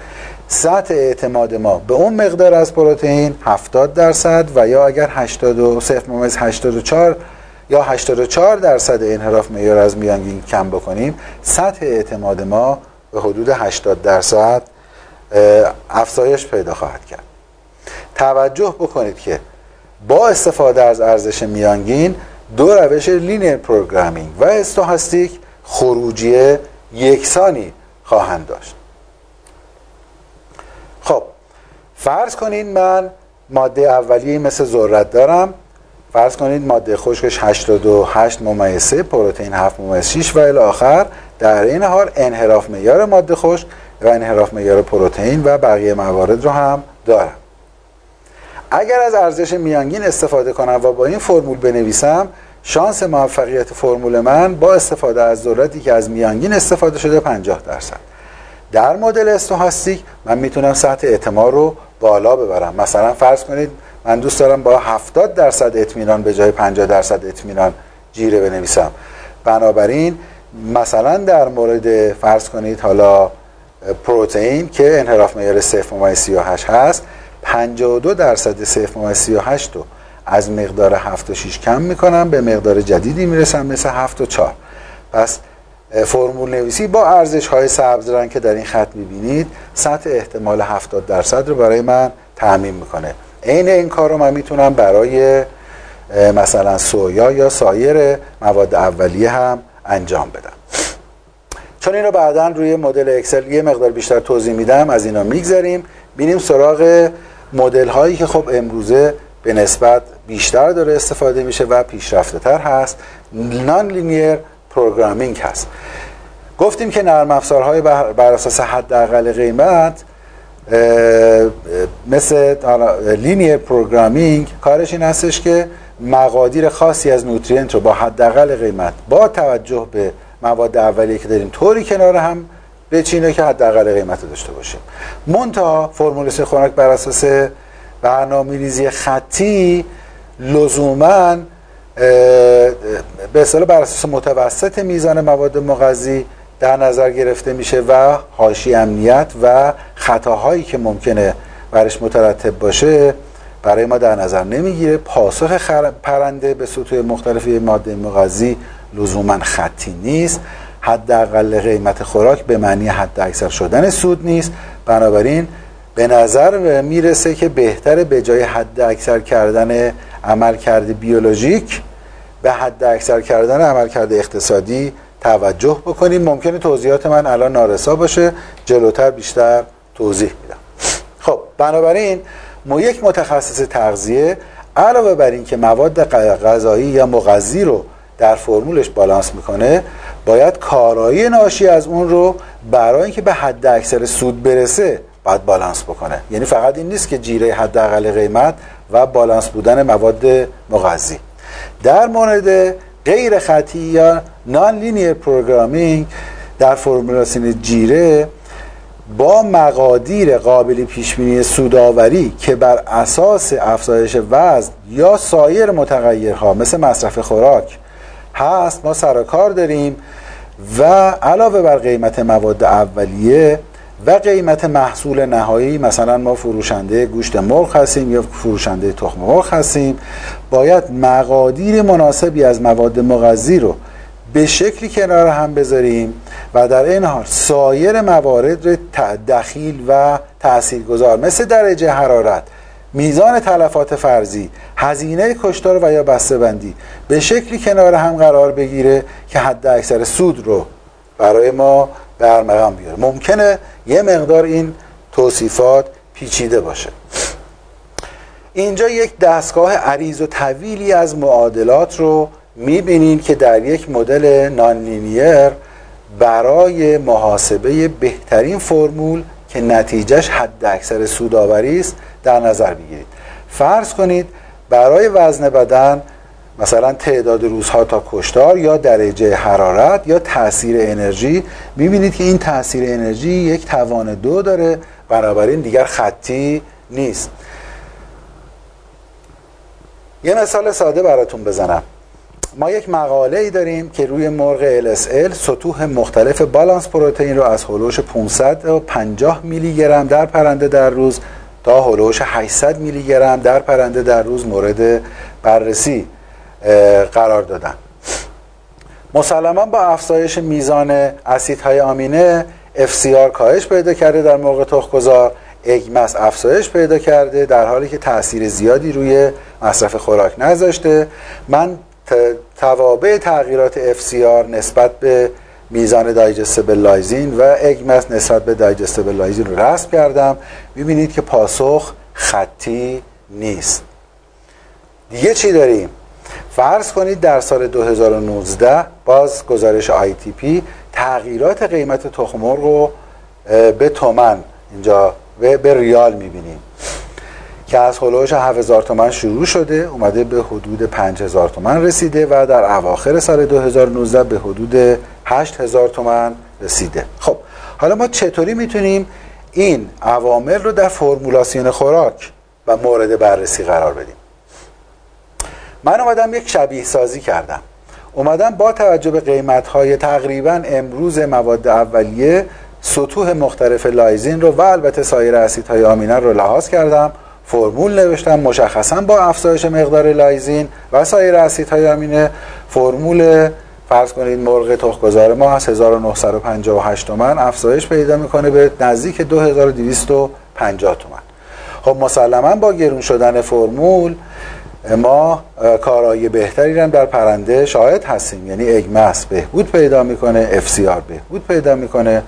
سطح اعتماد ما به اون مقدار از پروتئین 70 درصد و یا اگر 80 84 یا 84 درصد انحراف معیار از میانگین کم بکنیم سطح اعتماد ما به حدود 80 درصد افزایش پیدا خواهد کرد. توجه بکنید که با استفاده از ارزش میانگین دو روش linear programming و stochastic خروجی یکسانی خواهند داشت. خب فرض کنید من ماده اولیه مثل ذرت دارم. فرض کنید ماده خشکش 88 ممیز 3 پروتئین 7 ممیز 6 و الی آخر. در این حال انحراف معیار ماده خشک و انحراف معیار پروتئین و بقیه موارد رو هم دارم. اگر از ارزش میانگین استفاده کنم و با این فرمول بنویسم شانس موفقیت فرمول من با استفاده از ذرتی که از میانگین استفاده شده 50 درصد. در مدل استوهاستیک من می‌تونم سطح اعتماد رو بالا ببرم. مثلا فرض کنید من دوست دارم با 70 درصد اطمینان به جای 50 درصد اطمینان جیره بنویسم. بنابراین مثلا در مورد فرض کنید حالا پروتئین که انحراف معیار 0.38 هست 52 درصد 0.38 رو از مقدار 7 و 6 کم می‌کنم به مقدار جدیدی می‌رسم مثل 7 و 4 پس فرمول نویسی با ارزش های سبز رنگ که در این خط می‌بینید سطح احتمال 70 درصد رو برای من تعمین می‌کنه. عین این کار رو من می‌تونم برای مثلا سویا یا سایر مواد اولیه هم انجام بدم. چون این رو بعدا روی مدل اکسل یه مقدار بیشتر توضیح میدم از اینا می‌گذریم بریم سراغ مدل هایی که خب امروزه به نسبت بیشتر داره استفاده میشه و پیشرفته تر هست. non linear programming هست. گفتیم که نرم افزارهای بر اساس حداقل قیمت مثل linear programming کارش این هستش که مقادیر خاصی از nutrient رو با حداقل قیمت با توجه به مواد اولیه که داریم طوری کنار هم بچینه که حداقل قیمت داشته باشیم. منتها فرمولاسیون خوراک بر اساس برنامه ریزی خطی لزوما به اصطلاح بر اساس متوسط میزان مواد مغذی در نظر گرفته میشه و حاشیه امنیت و خطاهایی که ممکنه برش مترتب باشه برای ما در نظر نمی‌گیره. پاسخ پرنده به سطوح مختلفی ماده مغذی لزوما خطی نیست. حداقل قیمت خوراک به معنی حد اکثر شدن سود نیست. بنابراین به نظر می‌رسه که بهتره به جای حد اکثر کردن عملکرد بیولوژیک به حد اکثر کردن عملکرد اقتصادی توجه بکنیم. ممکنه توضیحات من الان نارسا باشه. جلوتر بیشتر توضیح میدم. خب بنابراین ما یک متخصص تغذیه علاوه بر این که مواد غذایی یا مغذی رو در فرمولش بالانس می‌کنه باید کارایی ناشی از اون رو برای اینکه به حد اکثر سود برسه باید بالانس بکنه. یعنی فقط این نیست که جیره حداقل قیمت و بالانس بودن مواد مغذی. در مورد غیر خطی یا non linear programming در فرمولاسیون جیره با مقادیر قابل پیشبینی سوداوری که بر اساس افزایش وزن یا سایر متغیرها مثل مصرف خوراک هست ما سر کار داریم و علاوه بر قیمت مواد اولیه و قیمت محصول نهایی مثلا ما فروشنده گوشت مرغ هستیم یا فروشنده تخم مرغ هستیم باید مقادیر مناسبی از مواد مغذی رو به شکلی کنار هم بذاریم و در این حال سایر موارد رو دخیل و تاثیرگذار مثل درجه حرارت میزان تلفات فرضی هزینه کشتار و یا بندی به شکلی کنار هم قرار بگیره که حد اکثر سود رو برای ما به بیاره. ممکنه یه مقدار این توصیفات پیچیده باشه. اینجا یک دستگاه عریض و طویلی از معادلات رو می‌بینید که در یک مدل نانلینیر برای محاسبه بهترین فرمول که نتیجهش حد اکثر سوداوری است در نظر بگیرید. فرض کنید برای وزن بدن مثلا تعداد روزها تا کشتار یا درجه حرارت یا تاثیر انرژی. می‌بینید که این تاثیر انرژی یک توان دو داره بنابراین دیگر خطی نیست. یه مثال ساده براتون بزنم. ما یک مقاله ای داریم که روی مرغ LSL سطوح مختلف بالانس پروتئین رو از هلوش 550 میلی گرم در پرنده در روز تا هلوش 800 میلی گرم در پرنده در روز مورد بررسی. قرار دادن. مسلما با افزایش میزان اسیدهای آمینه FCR کاهش پیدا کرده در موقع تخمگذار. egg mass افزایش پیدا کرده در حالی که تاثیر زیادی روی مصرف خوراک نذاشته. من توابع تغییرات FCR نسبت به میزان digestible lysine و egg mass نسبت به digestible lysine رو رسم کردم. می‌بینید که پاسخ خطی نیست. دیگه چی داریم؟ فرض کنید در سال 2019 باز گزارش پی تغییرات قیمت تخم رو به تومن اینجا به ریال می‌بینیم. که از هلوش 7000 تومن شروع شده اومده به حدود 5000 تومن رسیده و در اواخر سال 2019 به حدود 8000 تومن رسیده. خب حالا ما چطوری می‌تونیم این عوامل رو در فرمولاسیون خوراک و مورد بررسی قرار بدیم؟ من اومدم یک شبیه سازی کردم. اومدم با توجه به قیمت های تقریبا امروز مواد اولیه سطوح مختلف lysine رو و البته سایر اسیدهای آمینه رو لحاظ کردم فرمول نوشتم مشخصا با افزایش مقدار lysine و سایر اسیدهای آمینه فرمول فرض کنید مرغ تخمگذار ما از 1958 تومن افزایش پیدا می‌کنه به نزدیک 2250 تومن خب مسلما با گرون شدن فرمول ما کارایی بهتری هم در پرنده شاهد هستیم. یعنی اگمس بهبود پیدا می‌کنه FCR بهبود پیدا می‌کنه.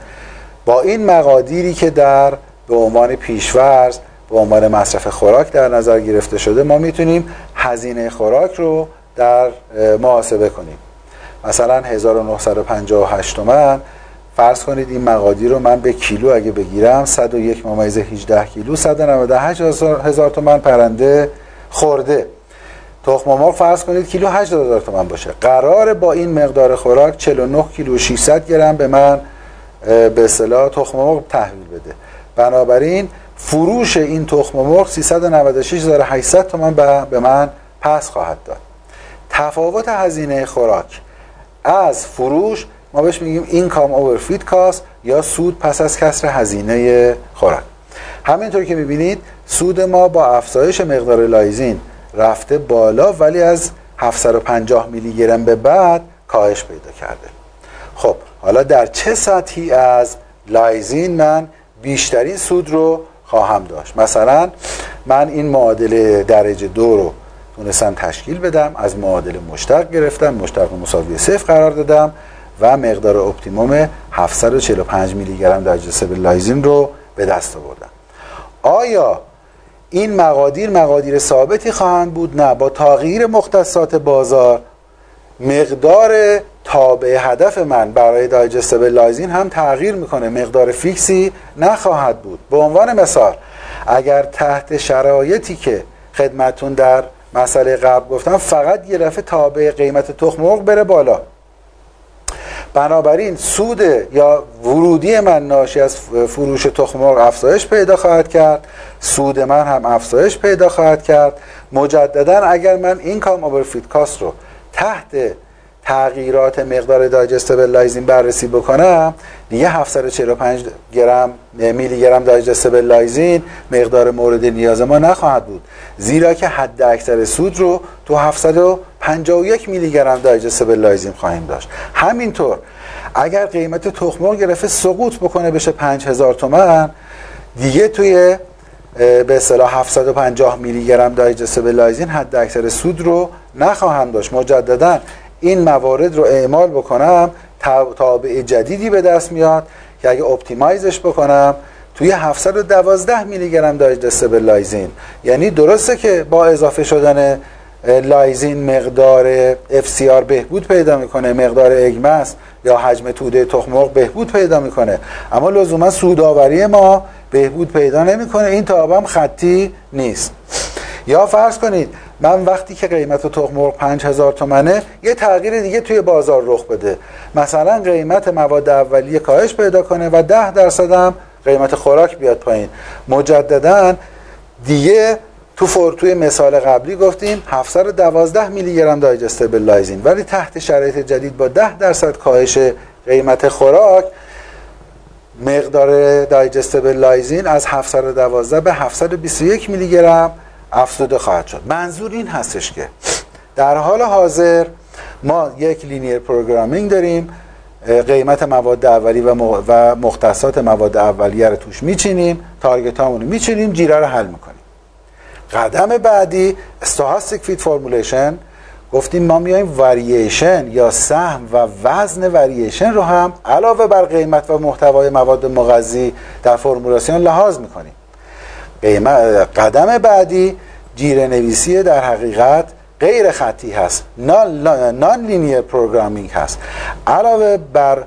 با این مقادیری که در به عنوان پیشورز به عنوان مصرف خوراک در نظر گرفته شده ما می‌تونیم هزینه خوراک رو در محاسبه کنیم. مثلا 1958 تومن فرض کنید این مقادیر رو من به کیلو اگه بگیرم 101 ممیز 18 کیلو 198 هزار تومن پرنده خورده. تخم مرغ فرض کنید کیلو 80 هزار تومن باشه. قراره با این مقدار خوراک 49 کیلو 600 گرم به من به اصطلاح تخم مرغ تحویل بده. بنابراین فروش این تخم مرغ 396800 تومن به من پس خواهد داد. تفاوت هزینه خوراک. از فروش ما بهش میگیم income over feed cost یا سود پس از کسر هزینه خوراک. همینطور که می‌بینید سود ما با افزایش مقدار لایزین رفته بالا ولی از 750 میلی گرم به بعد کاهش پیدا کرده. خب حالا در چه سطحی از لایزین من بیشترین سود رو خواهم داشت؟ مثلا من این معادله درجه دو رو تونستم تشکیل بدم از معادل مشتق گرفتم مشتق مساوی صفر قرار دادم و مقدار optimum 745 میلی گرم دایجستبل لایزین رو به دست آوردم. آیا این مقادیر مقادیر ثابتی خواهند بود نه با تغییر مختصات بازار. مقدار تابع هدف من برای دایجستبل لایزین هم تغییر می‌کنه مقدار فیکسی نخواهد بود. به عنوان مثال اگر تحت شرایطی که خدمتون در مسئله قبل گفتم فقط یه دفعه تابع قیمت تخم مرغ بره بالا. بنابراین سود یا ورودی من ناشی از فروش تخم مرغ افزایش پیدا خواهد کرد. سود من هم افزایش پیدا خواهد کرد. مجددا اگر من این income over feed cost رو تحت تغییرات مقدار digestible لایزین بررسی بکنم دیگه 745 گرم میلی گرم digestible لایزین مقدار مورد نیاز ما نخواهد بود. زیرا که حد اکثر سود رو تو 751 میلی گرم digestible لایزین خواهیم داشت. همینطور اگر قیمت تخم مرغ سقوط بکنه بشه 5000 تومن دیگه توی به اصطلاح 750 میلی گرم digestible لایزین حد اکثر سود رو نخواهم داشت. مجددا این موارد رو اعمال بکنم تابع جدیدی به دست میاد که اگه optimize ش بکنم توی 712 میلی گرم digestible لایزین. یعنی درسته که با اضافه شدن لایزین مقدار FCR بهبود پیدا می‌کنه مقدار egg mass یا حجم توده تخم بهبود پیدا می‌کنه. اما لزوما سوداوری ما بهبود پیدا نمی‌کنه این تابم خطی نیست. یا فرض کنید من وقتی که قیمت تخم مرغ 5000 تومنه یه تغییر دیگه توی بازار رخ بده. مثلا قیمت مواد اولیه کاهش پیدا کنه و 10 درصد هم قیمت خوراک بیاد پایین. مجددا دیگه تو فور توی مثال قبلی گفتیم 712 میلی گرم دایجستبل لایزین. ولی تحت شرایط جدید با 10 درصد کاهش قیمت خوراک مقدار digestible لایزین از 712 به 721 میلی گرم. افزوده خواهد شد. منظور این هستش که در حال حاضر ما یک linear programming داریم. قیمت مواد اولیه و مختصات مواد اولیه رو توش میچینیم. target هامون میچینیم. جیره رو حل می‌کنیم. قدم بعدی stochastic feed formulation گفتیم ما میایم ورییشن یا سهم و وزن ورییشن رو هم علاوه بر قیمت و محتوای مواد مغذی در فرمولاسیون لحاظ می‌کنیم. قدم بعدی جیره نویسی در حقیقت غیر خطی هست. non-linear programming هست. علاوه بر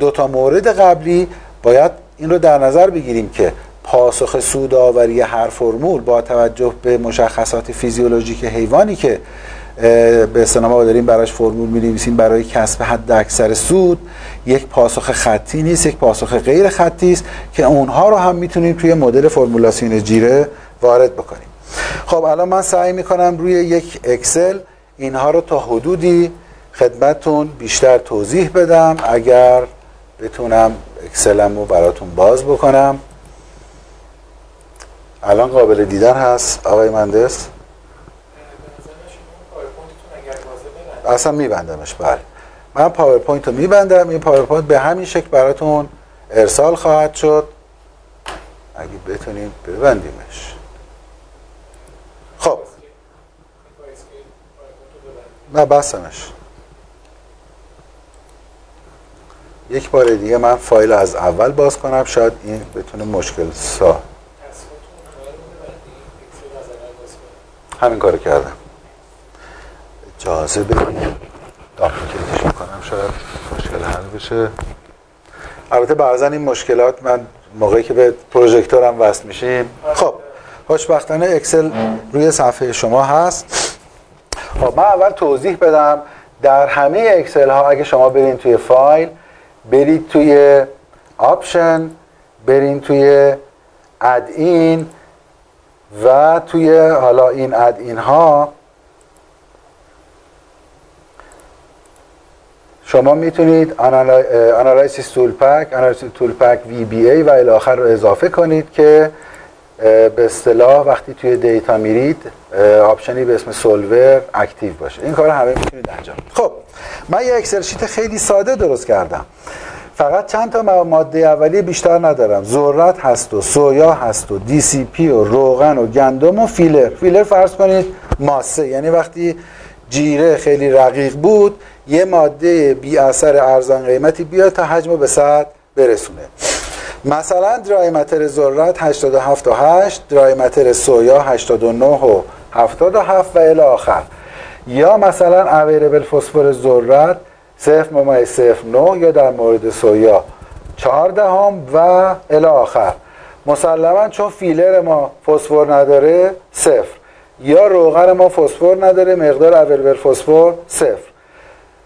دو تا مورد قبلی باید این رو در نظر بگیریم که پاسخ سودآوری هر فرمول با توجه به مشخصات فیزیولوژیک حیوانی که به اصطلاح داریم براش فرمول می نویسیم برای کسب حد اکثر سود. یک پاسخ خطی نیست یک پاسخ غیر خطی است که اونها رو هم می‌تونیم توی مدل فرمولاسیون جیره وارد بکنیم. خب الان من سعی می‌کنم روی یک اکسل اینها رو تا حدودی خدمتتون بیشتر توضیح بدم. اگر بتونم اکسلم رو براتون باز بکنم. الان قابل دیدن هست آقای مندس اصلا میبندمش. بله. من پاورپوینت رو میبندم. این پاورپوینت به همین شکل براتون ارسال خواهد شد. اگه بتونیم ببندیمش. خب. نه بسمش یک بار دیگه من فایل از اول باز کنم. شاید این بتونه مشکل سا همین کار کردم. بدیم duplicate ش می‌کنم. شاید مشکل حل بشه. البته بعضا این مشکلات من موقعی که به پروژکتورم وصل میشیم. خب خوشبختانه اکسل روی صفحه شما هست. خب من اول توضیح بدم. در همه اکسل ها اگه شما برین توی فایل برید توی آپشن برین توی add-in و توی حالا این add-in ها شما می‌تونید Analysis ToolPak Analysis ToolPak VBA و الی آخر رو اضافه کنید که به اصطلاح وقتی توی دیتا میرید option ی به اسم Solver active باشه. این کار همه می‌تونید انجام خب من یه اکسل sheet خیلی ساده درست کردم. فقط چند تا ماده اولیه بیشتر ندارم. ذرت هست و سویا هست و DCP و روغن و گندم و filler. filler فرض کنید ماسه. یعنی وقتی جیره خیلی رقیق بود یه ماده بی اثر ارزان قیمتی بیاد تا حجم به صد برسونه. مثلا dry matter ذرت 87 و 8 dry matter سویا 89 و 77 و الی آخر. یا مثلا available فسفر ذرت 0 ممیز 09 یا در مورد سویا 14 هم و الی آخر. مسلما چون فیلر ما فسفر نداره صفر. یا روغن ما فسفر نداره مقدار اویربل فسفر صفر.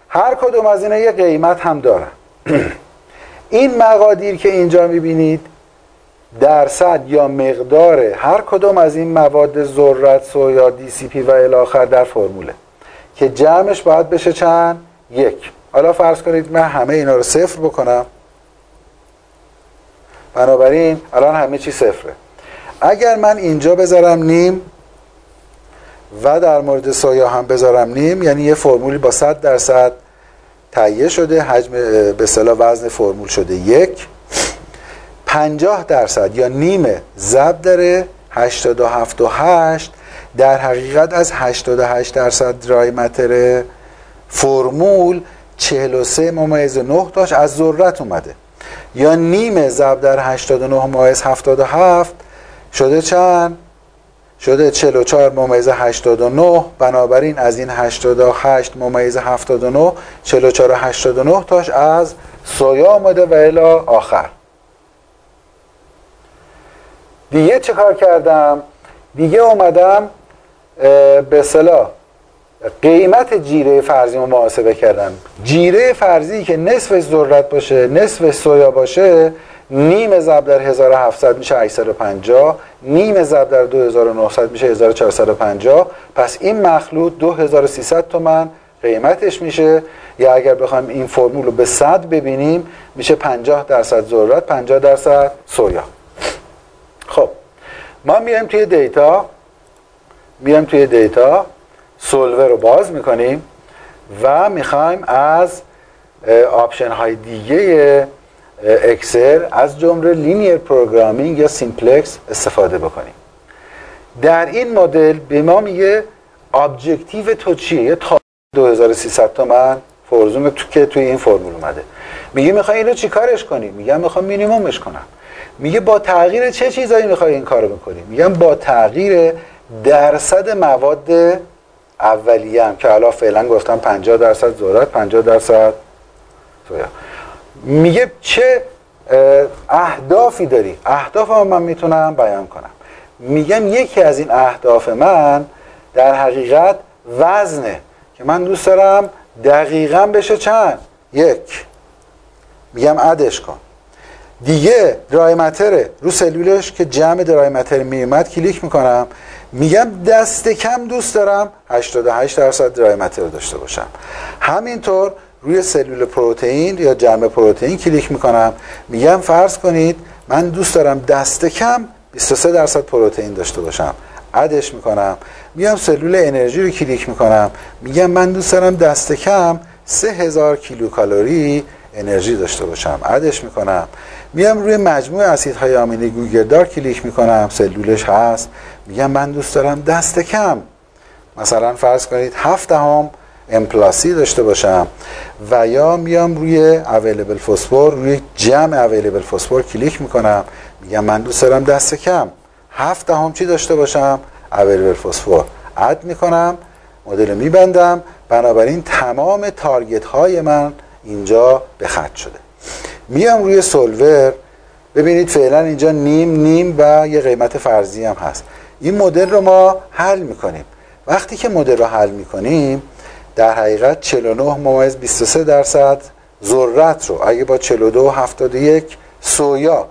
هر کدوم از اینا یه قیمت هم دارن. این مقادیر که اینجا می‌بینید درصد یا مقدار هر کدوم از این مواد ذرت سویا دی سی پی و الاخر در فرموله که جمعش باید بشه چند؟ یک. حالا فرض کنید من همه اینا رو صفر بکنم. بنابراین الان همه چی صفره. اگر من اینجا بذارم نیم و در مورد سویا هم بذارم نیم. یعنی یه فرمولی با 100 درصد تهیه شده حجم به اصطلاح وزن فرمول شده یک. 50 درصد یا نیم ضرب داره 87 و 8 در حقیقت از 88 درصد درای متر فرمول 43 ممیز 9 داشت از ذرت اومده. یا نیم ضرب در 89 ممیز 77 شده چند؟ شده 44 ممیز 89 بنابراین از این 88 ممیز 79 44 89 تاش از سویا آمده و الا آخر. دیگه چه کار کردم؟ دیگه اومدم به صلاح قیمت جیره فرضی رو محاسبه کردم. جیره فرضی که نصف ذرت باشه نصف سویا باشه نیم ضرب در 1700 میشه 850 نیم ضرب در 2900 میشه 1450 پس این مخلوط 2300 تومن قیمتش میشه. یا اگر بخوایم این فرمول رو به صد ببینیم میشه 50 درصد ذرت 50 درصد سویا. خب ما میایم توی دیتا. میایم توی دیتا. Solver رو باز می‌کنیم و می‌خوایم از option های دیگه اکسل از جمله linear programming یا simplex استفاده بکنیم. در این مدل به ما میگه objective تو چیه؟ یه تا 2300 تومن فرزوم تو که توی این فرمول اومده. میگه می‌خوای اینو چیکارش کنی؟ میگم می‌خوام مینیمومش کنم. میگه با تغییر چه چیزایی می‌خوای این کارو بکنی؟ میگم با تغییر درصد مواد اولیه که الان فعلا گفتم 50 درصد ذرت 50 درصد سویا. میگه چه اهدافی داری؟ اهداف من می‌تونم بیان کنم. میگم یکی از این اهداف من در حقیقت وزنه که من دوست دارم دقیقا بشه چند؟ یک. میگم عدش کن. دیگه درایمتره رو سلولش که جمع درایمتر میومد کلیک می‌کنم. میگم دست کم دوست دارم 88 درصد درایمتر داشته باشم. همینطور روی سلول پروتئین یا جمع پروتئین کلیک می‌کنم. میگم فرض کنید من دوست دارم دست کم 23 درصد پروتئین داشته باشم. add ش می‌کنم. میام سلول انرژی رو کلیک می‌کنم. میگم من دوست دارم دست کم 3000 کیلوکالری انرژی داشته باشم. add ش می‌کنم. میام روی مجموع اسیدهای آمینه گوگردار کلیک می‌کنم. سلولش هست. میگم من دوست دارم دست کم. مثلا فرض کنید 7 دهم M plus C داشته باشم و یا میام روی available فسفور روی جمع available فسفور کلیک می‌کنم. میگم من دوست دارم دست کم. هفت دهم چی داشته باشم؟ اویلیبل فسفور اد می‌کنم مدل میبندم. بنابراین تمام تارگت های من اینجا به خط شده. میام روی سولور. ببینید فعلا اینجا نیم نیم و یه قیمت فرضی هم هست. این مدل رو ما حل می‌کنیم. وقتی که مدل رو حل می‌کنیم در حقیقت 49 ممیز 23 درصد ذرت رو اگه با 42 71 سویا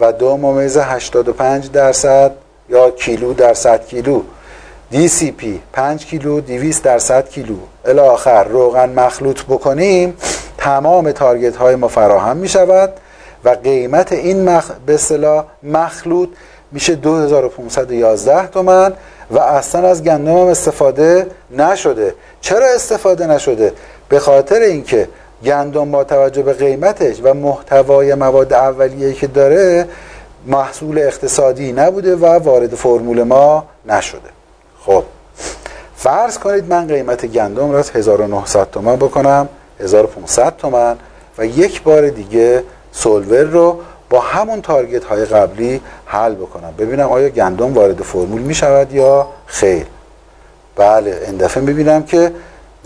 و دو ممیز 85 درصد یا کیلو درصد کیلو DCP 5 کیلو 200 درصد کیلو. الی آخر روغن مخلوط بکنیم تمام تارگت های ما فراهم می شود و قیمت این مخ... به مخلوط میشه 2511 تومن. و اصلا از گندم هم استفاده نشده. چرا استفاده نشده؟ به خاطر اینکه گندم با توجه به قیمتش و محتوای مواد اولیه که داره محصول اقتصادی نبوده و وارد فرمول ما نشده. خب فرض کنید من قیمت گندم را 1900 تومن بکنم 1500 تومن و یک بار دیگه سولور رو با همون تارگت های قبلی حل بکنم. ببینم آیا گندم وارد فرمول می شود یا خیر. بله این دفعه ببینم که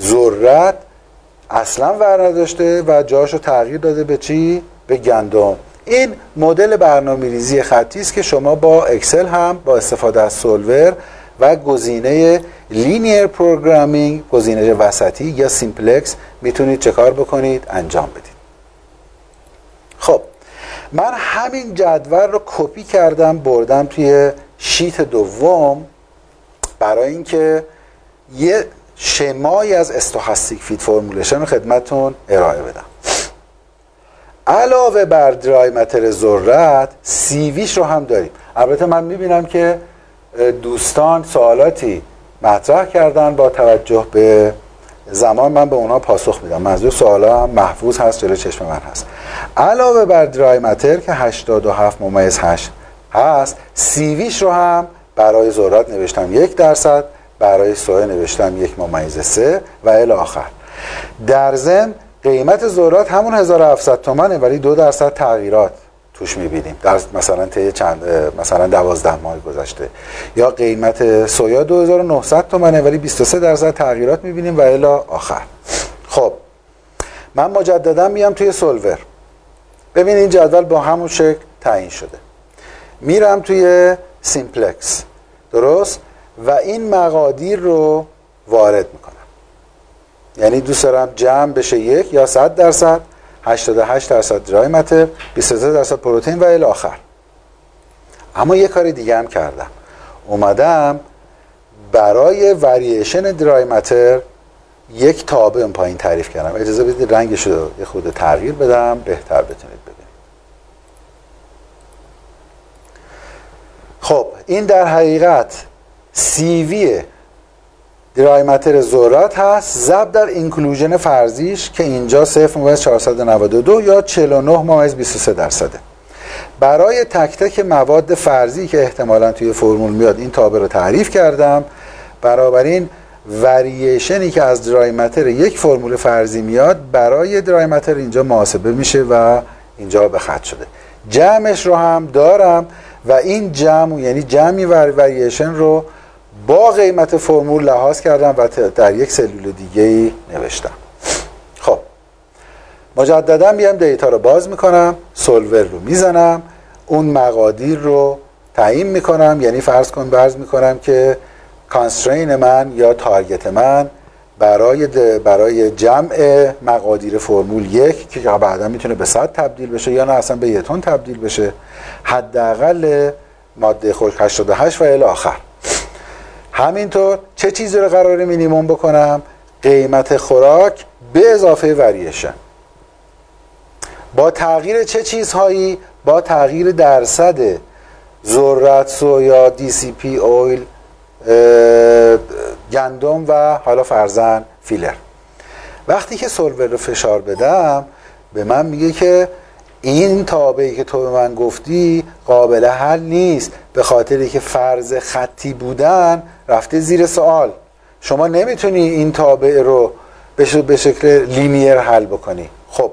ذرت اصلا ور نداشته و جاشو تغییر داده به چی؟ به گندم. این مدل برنامه ریزی خطی است که شما با اکسل هم با استفاده از Solver و گزینه linear programming گزینه وسطی یا simplex می‌تونید چه کار بکنید؟ انجام بدید. خب من همین جدول رو کپی کردم بردم توی sheet دوم برای اینکه یه شمایی از stochastic feed formulation رو خدمتون ارائه بدم. علاوه بر dry matter ذرت CV ش رو هم داریم. البته من می‌بینم که دوستان سوالاتی مطرح کردن با توجه به زمان من به اونا پاسخ میدم. منظور سوالا محفوظ هست جلو چشم من هست. علاوه بر dry matter که 87 ممیز 8 هست سیویش رو هم برای ذرت نوشتم یک درصد برای سویا نوشتم یک ممیز سه و الی آخر. در ضمن قیمت ذرات همون 1700 تومنه ولی دو درصد تغییرات. توش می‌بینیم. در مثلا طی چند مثلا 12 ماه گذشته. یا قیمت سویا 2900 تومنه ولی 23 درصد تغییرات می‌بینیم و الی آخر. خب من مجددا میام توی سولور. ببین این جدول با همون شکل تعیین شده. میرم توی simplex. درست؟ و این مقادیر رو وارد می‌کنم. یعنی دوست دارم جمع بشه یک یا 100 درصد. 88 درصد dry matter 23 درصد پروتئین و الی آخر. اما یه کار دیگه هم کردم. اومدم برای variation dry matter یک تابع پایین تعریف کردم. اجازه بدید رنگش رو یه خورده تغییر بدم بهتر بتونید ببینید. خب این در حقیقت سیوی درای متر ذرات هست. ضرب در اینکلوژن فرضیش که اینجا 0 ممیز 492 یا 49 ممیز 23 درصده برای تک تک مواد فرضی که احتمالا توی فرمول میاد این تابع رو تعریف کردم. این وریشنی که از درای متر یک فرمول فرضی میاد برای درای متر اینجا محاسبه میشه و اینجا به خط شده. جمعش رو هم دارم و این جمع یعنی جمعی وریشن رو با قیمت فرمول لحاظ کردم و در یک سلول دیگه ای نوشتم. خب. مجددا بیام دیتا رو باز می‌کنم سولور رو می‌زنم اون مقادیر رو تعیین می‌کنم. یعنی فرض کن برز می‌کنم که کانسترین من یا تارگت من برای برای جمع مقادیر فرمول یک که بعدا می‌تونه به صد تبدیل بشه یا نه اصلا به یه تبدیل بشه حداقل ماده خشک 88 و الی آخر. همینطور چه چیزی رو قرار مینیموم بکنم؟ قیمت خوراک به اضافه وریشن با تغییر چه چیزهایی؟ با تغییر درصد ذرت سویا دی سی پی اویل گندم و حالا فرزن فیلر وقتی که solver رو فشار بدم به من میگه که این تابعی که تو به من گفتی قابل حل نیست. به خاطری که فرض خطی بودن رفته زیر سوال. شما نمی‌تونی این تابع رو به شکل linear حل بکنی. خب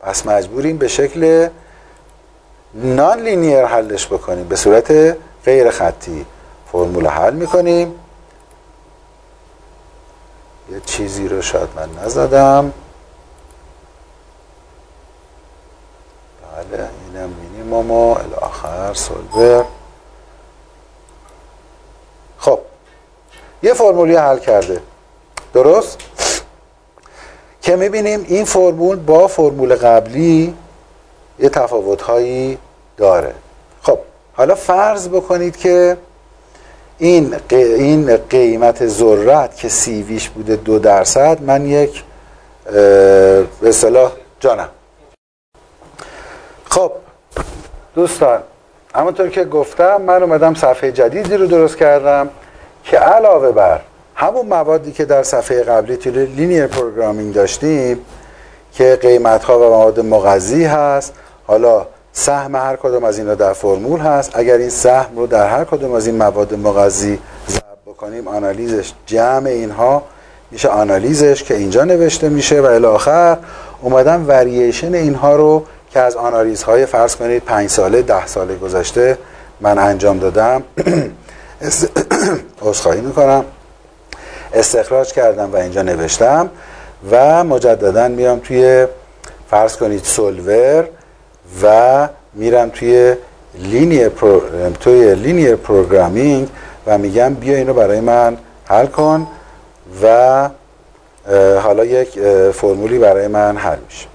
پس مجبوریم به شکل non-linear حلش بکنیم. به صورت غیر خطی فرمول حل می‌کنیم. یه چیزی رو شاید من نزدم. بله اینم مینیموم و الاخر سولور. خب یه فرمولی حل کرده. درست؟ که می‌بینیم این فرمول با فرمول قبلی یه تفاوت هایی داره. خب حالا فرض بکنید که این این قیمت ذرت که CV ش بوده دو درصد من یک به اصطلاح جانم. خب دوستان همونطور که گفتم من اومدم صفحه جدیدی رو درست کردم که علاوه بر همون موادی که در صفحه قبلی توی linear programming داشتیم که قیمت ها و مواد مغذی هست حالا سهم هر کدوم از اینا در فرمول هست. اگر این سهم رو در هر کدوم از این مواد مغذی ضرب بکنیم آنالیزش جمع اینها میشه آنالیزش که اینجا نوشته میشه. و الاخر اومدم وریشن اینها رو که از آنالیز های فرض کنید پنج ساله ده ساله گذشته من انجام دادم عذرخواهی می‌کنم استخراج کردم و اینجا نوشتم و مجددا میام توی فرض کنید solver و میرم توی linear. توی linear programming و میگم بیا اینو برای من حل کن و حالا یک فرمولی برای من حل میشه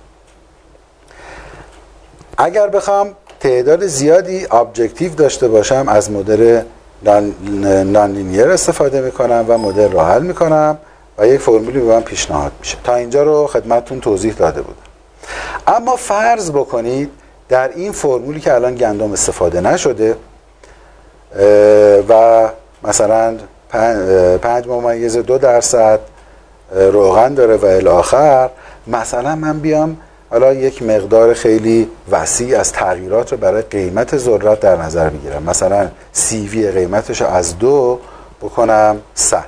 اگر بخوام تعداد زیادی objective داشته باشم از مدل نان لینیر استفاده می‌کنم و مدل رو حل می‌کنم و یک فرمولی به من پیشنهاد میشه. تا اینجا رو خدمتتون توضیح داده بودم. اما فرض بکنید در این فرمولی که الان گندم استفاده نشده و مثلا پنج ممیز دو درصد روغن داره و الاخر مثلا من بیام حالا یک مقدار خیلی وسیع از تغییرات رو برای قیمت ذرت در نظر بگیرم مثلا سیوی قیمتش رو از دو بکنم صد.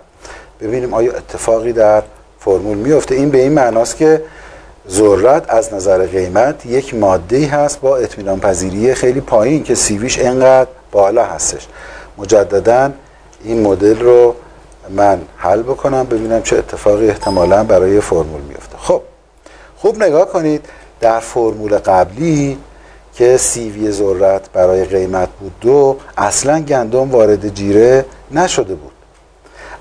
ببینیم آیا اتفاقی در فرمول میفته این به این معناست که ذرت از نظر قیمت یک ماده هست با اطمینان پذیری خیلی پایین که سیویش انقدر بالا هستش. مجددا این مدل رو من حل بکنم ببینم چه اتفاقی احتمالا برای فرمول میفته خب خوب نگاه کنید در فرمول قبلی که سیوی ذرت برای قیمت بود دو اصلا گندم وارد جیره نشده بود.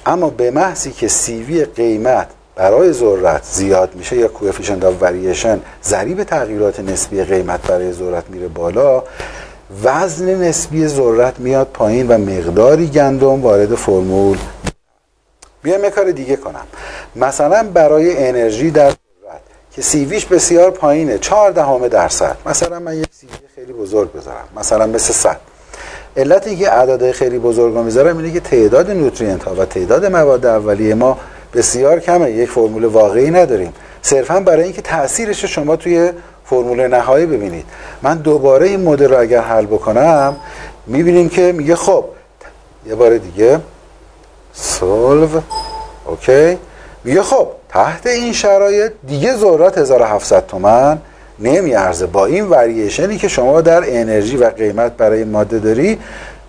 اما به محضی که CV قیمت برای ذرت زیاد میشه یا coefficient of variation ضریب تغییرات نسبی قیمت برای ذرت میره بالا وزن نسبی ذرت میاد پایین و مقداری گندم وارد فرمول بیام یه کار دیگه کنم. مثلا برای انرژی در که CV ش بسیار پایینه چهار دهم درصد. مثلا من یک CV خیلی بزرگ بذارم مثلا مثل 100 علت که اعداد خیلی بزرگ می‌ذارم اینه که تعداد نوترینت ها و تعداد مواد اولیه ما بسیار کمه یک فرمول واقعی نداریم. صرفا برای اینکه تاثیرش شما توی فرمول نهایی ببینید. من دوباره این مدل رو اگر حل بکنم می‌بینیم که میگه خب یه بار دیگه سولو اوکی میگه خب تحت این شرایط دیگه ذرات 1700 تومن نمیارزه. با این وریشنی که شما در انرژی و قیمت برای ماده داری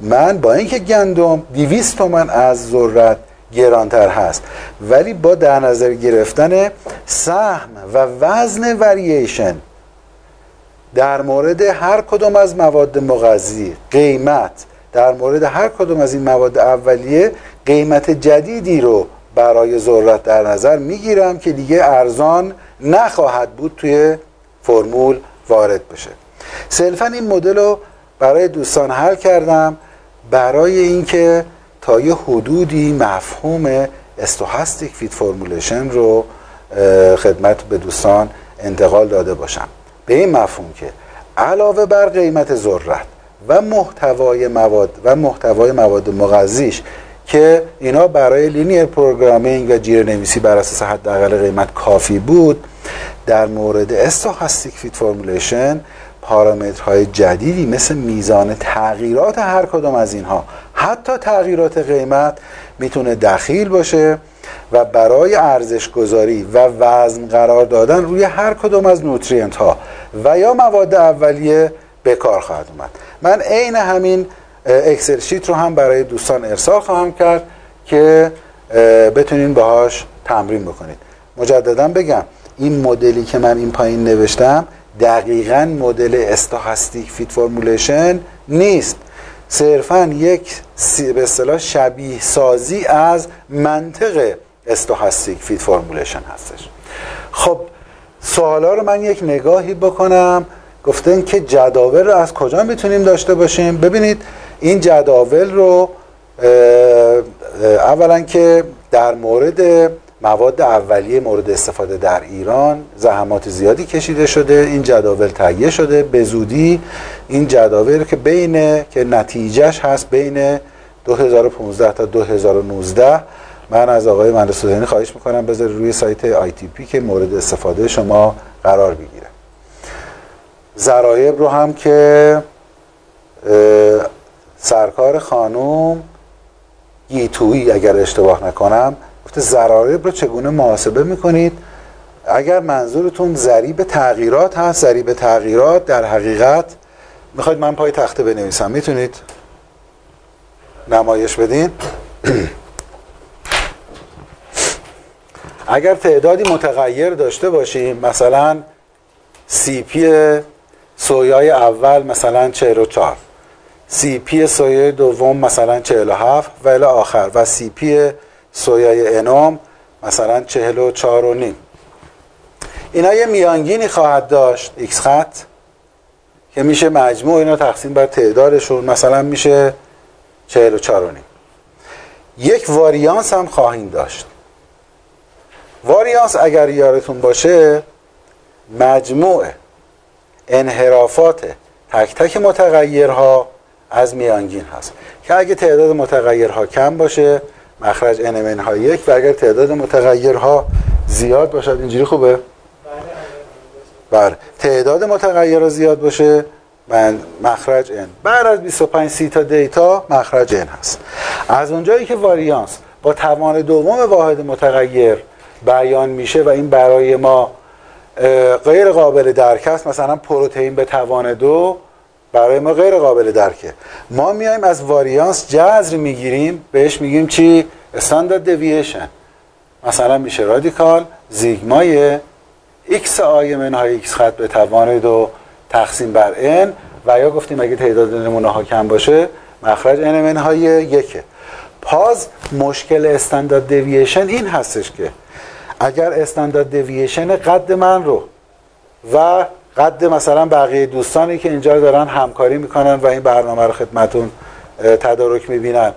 من با اینکه گندم 200 تومن از ذرت گرانتر هست. ولی با در نظر گرفتن سهم و وزن وریشن در مورد هر کدوم از مواد مغذی قیمت در مورد هر کدوم از این مواد اولیه قیمت جدیدی رو برای ذرت در نظر می‌گیرم که دیگه ارزان نخواهد بود توی فرمول وارد بشه. صرفا این مدل رو برای دوستان حل کردم برای اینکه تا یه حدودی مفهوم stochastic feed formulation رو خدمت به دوستان انتقال داده باشم. به این مفهوم که علاوه بر قیمت ذرت و محتوای مواد و محتوای مواد مغذیش که اینا برای linear programming و جیره نویسی بر اساس حداقل قیمت کافی بود در مورد stochastic feed formulation پارامترهای جدیدی مثل میزان تغییرات هر کدام از اینها حتی تغییرات قیمت می‌تونه دخیل باشه و برای ارزش گذاری و وزن قرار دادن روی هر کدوم از nutrient ها و یا مواد اولیه به کار خواهد اومد. من عین همین Excel sheet رو هم برای دوستان ارسال خواهم کرد که بتونین باهاش تمرین بکنید. مجددا بگم این مدلی که من این پایین نوشتم دقیقا مدل stochastic feed formulation نیست. صرفا یک به اصطلاح شبیه سازی از منطق stochastic feed formulation هستش. خب سوالا رو من یک نگاهی بکنم. گفتن که جداول رو از کجا می‌تونیم داشته باشیم؟ ببینید این جداول رو اولا که در مورد مواد اولیه مورد استفاده در ایران زحمات زیادی کشیده شده این جداول تهیه شده. به زودی این جداول که بین که نتیجهش هست بین 2015 تا 2019 من از آقای مهندس حسینی خواهش می‌کنم بذار روی سایت آی تی پی که مورد استفاده شما قرار بگیره. ضرایب رو هم که سرکار خانوم گیتویی اگر اشتباه نکنم گفته ضرایب رو چگونه محاسبه می‌کنید؟ اگر منظورتون ضریب تغییرات هست ضریب تغییرات در حقیقت می‌خواید من پای تخته بنویسم می‌تونید نمایش بدین؟ اگر تعدادی متغیر داشته باشیم مثلا CP سویای اول مثلا 44 CP سویای دوم مثلا 47 و الی آخر و CP سویای n م مثلا 44 و نیم. اینا یه میانگینی خواهد داشت ایکس خط که میشه مجموع اینا تقسیم بر تعدادشون مثلا میشه 44 و نیم. یک واریانس هم خواهیم داشت. واریانس اگر یارتون باشه مجموع انحرافات تک تک متغیرها از میانگین هست. که اگه تعداد متغیرها کم باشه مخرج n ها یک و اگر تعداد متغیرها زیاد باشد اینجوری خوبه؟ بله. تعداد متغیرها زیاد باشه من مخرج n. بعد از 25 سی تا دیتا مخرج n هست. از اونجایی که واریانس با توان دوم واحد متغیر بیان میشه و این برای ما غیر قابل درک است مثلا پروتئین به توان دو برای ما غیر قابل درکه. ما میایم از واریانس جذر می‌گیریم بهش میگیم چی؟ استاندارد دیوییشن مثلا میشه رادیکال زیگمای x آی منهای x خط به توان دو تقسیم بر n و یا گفتیم اگه تعداد نمونه ها کم باشه مخرج n منهای یکه. پاز مشکل استاندارد دیوییشن این هستش که اگر استاندارد دیوییشن قد من رو و قد مثلا بقیه دوستانی که اینجا دارن همکاری می‌کنن و این برنامه رو خدمتون تدارک می‌بینن.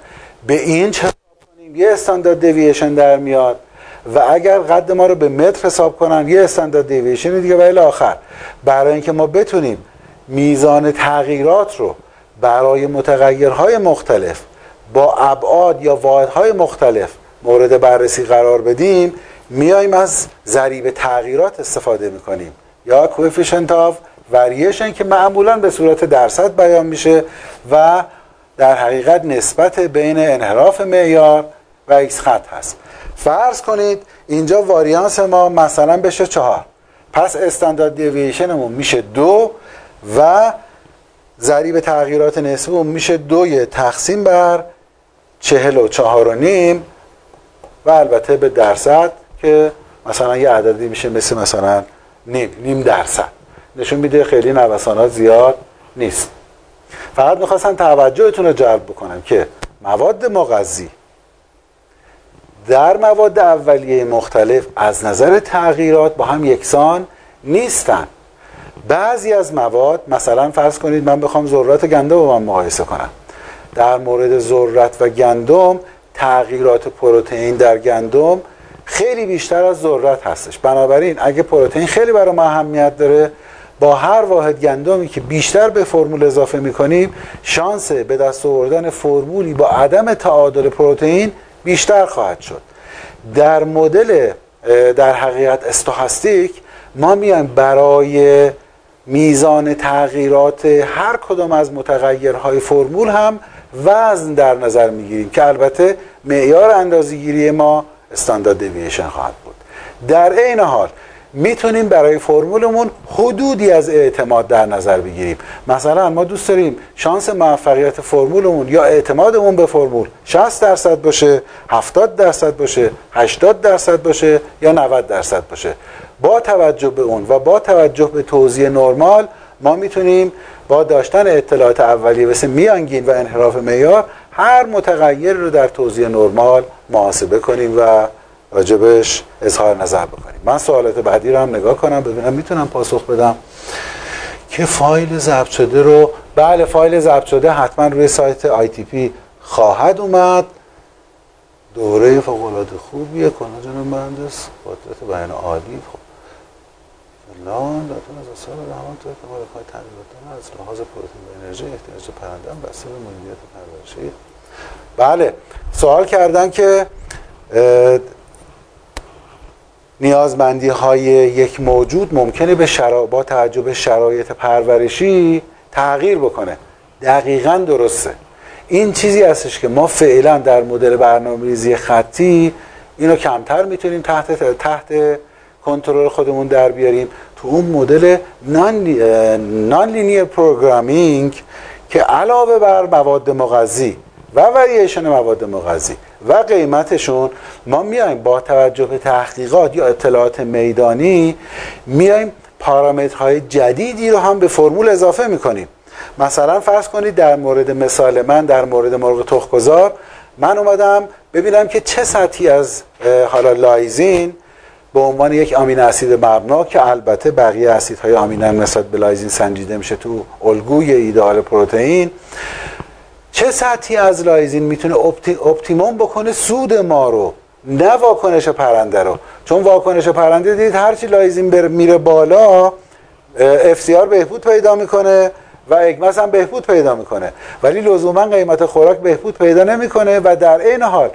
به این چه کنیم؟ یه استاندارد دیوییشن در میاد و اگر قد ما رو به متر حساب کنن یه استاندارد دیوییشن دیگه. و آخر برای اینکه ما بتونیم میزان تغییرات رو برای متغیرهای مختلف با ابعاد یا واحدهای مختلف مورد بررسی قرار بدیم میایم از ضریب تغییرات استفاده می‌کنیم. یا coefficient of variation که معمولا به صورت درصد بیان میشه و در حقیقت نسبت بین انحراف معیار و ایکس خط هست. فرض کنید اینجا واریانس ما مثلا بشه چهار. پس استاندارد دیویشنمون میشه دو و ضریب تغییرات نسبی میشه دوی تقسیم بر چهل و چهار و نیم و البته به درصد که مثلا یه عددی میشه مثل مثلا نیم نیم درصد. نشون میده خیلی نوسانات زیاد نیست. فقط می‌خواستم توجهتون رو جلب بکنم که مواد مغذی در مواد اولیه مختلف از نظر تغییرات با هم یکسان نیستن. بعضی از مواد مثلا فرض کنید من بخوام ذرات گندم رو من مقایسه کنم. در مورد ذرت و گندم تغییرات پروتئین در گندم خیلی بیشتر از ذرت هستش. بنابراین اگه پروتئین خیلی برای ما اهمیت داره با هر واحد گندمی که بیشتر به فرمول اضافه می‌کنیم شانس به دست آوردن فرمولی با عدم تعادل پروتئین بیشتر خواهد شد. در مدل در حقیقت استوهاستیک ما میایم برای میزان تغییرات هر کدام از متغیرهای فرمول هم وزن در نظر می‌گیریم که البته معیار اندازه‌گیری ما استاندارد دیوییشن خواهد بود. در عین حال می‌تونیم برای فرمولمون حدودی از اعتماد در نظر بگیریم. مثلا ما دوست داریم شانس موفقیت فرمولمون یا اعتمادمون به فرمول 60 درصد باشه 70 درصد باشه 80 درصد باشه یا 90 درصد باشه. با توجه به اون و با توجه به توضیح نرمال ما می‌تونیم با داشتن اطلاعات اولیه مثل میانگین و انحراف معیار هر متغیر رو در توضیح نرمال محاسبه کنیم و راجبش اظهار نظر بکنیم. من سوالات بعدی رو هم نگاه کنم ببینم می‌تونم پاسخ بدم که فایل ضبط شده رو بله فایل ضبط شده حتما روی سایت پی خواهد اومد. دوره فوق العاده خوبیه کنه جناب مهندس. قدرت بیان عالی خب. فلان داتون از اصحاب رحمان تو احتمال کار تغییرات از لحاظ پروتئین و انرژی احتیاج پرنده بسته به مدیریت پرورشی. بله. سوال کردن که نیازمندی های یک موجود ممکنه به شرا... با توجه به شرایط پرورشی تغییر بکنه. دقیقا درسته. این چیزی هستش که ما فعلا در مدل برنامه‌ریزی خطی اینو کمتر می‌تونیم تحت تحت کنترل خودمون در بیاریم. تو اون مدل non-linear programming که علاوه بر مواد مغذی و وریشن مواد مغذی و قیمتشون ما میایم با توجه به تحقیقات یا اطلاعات میدانی میایم پارامترهای جدیدی رو هم به فرمول اضافه می‌کنیم. مثلا فرض کنید در مورد مثال من در مورد مرغ تخمگذار من اومدم ببینم که چه سطحی از حالا لایزین به عنوان یک amino acid مبنا که البته بقیه اسیدهای آمینه نسبت به لایزین سنجیده میشه تو الگوی ایدئال پروتئین. چه سطحی از لایزین می‌تونه optimum بکنه سود ما رو نه واکنش پرنده رو؟ چون واکنش پرنده دید هرچی لایزین میره بالا اف بهبود پیدا می‌کنه و اگمس هم بهبود پیدا می‌کنه. ولی لزوما قیمت خوراک بهبود پیدا نمی‌کنه و در عین حال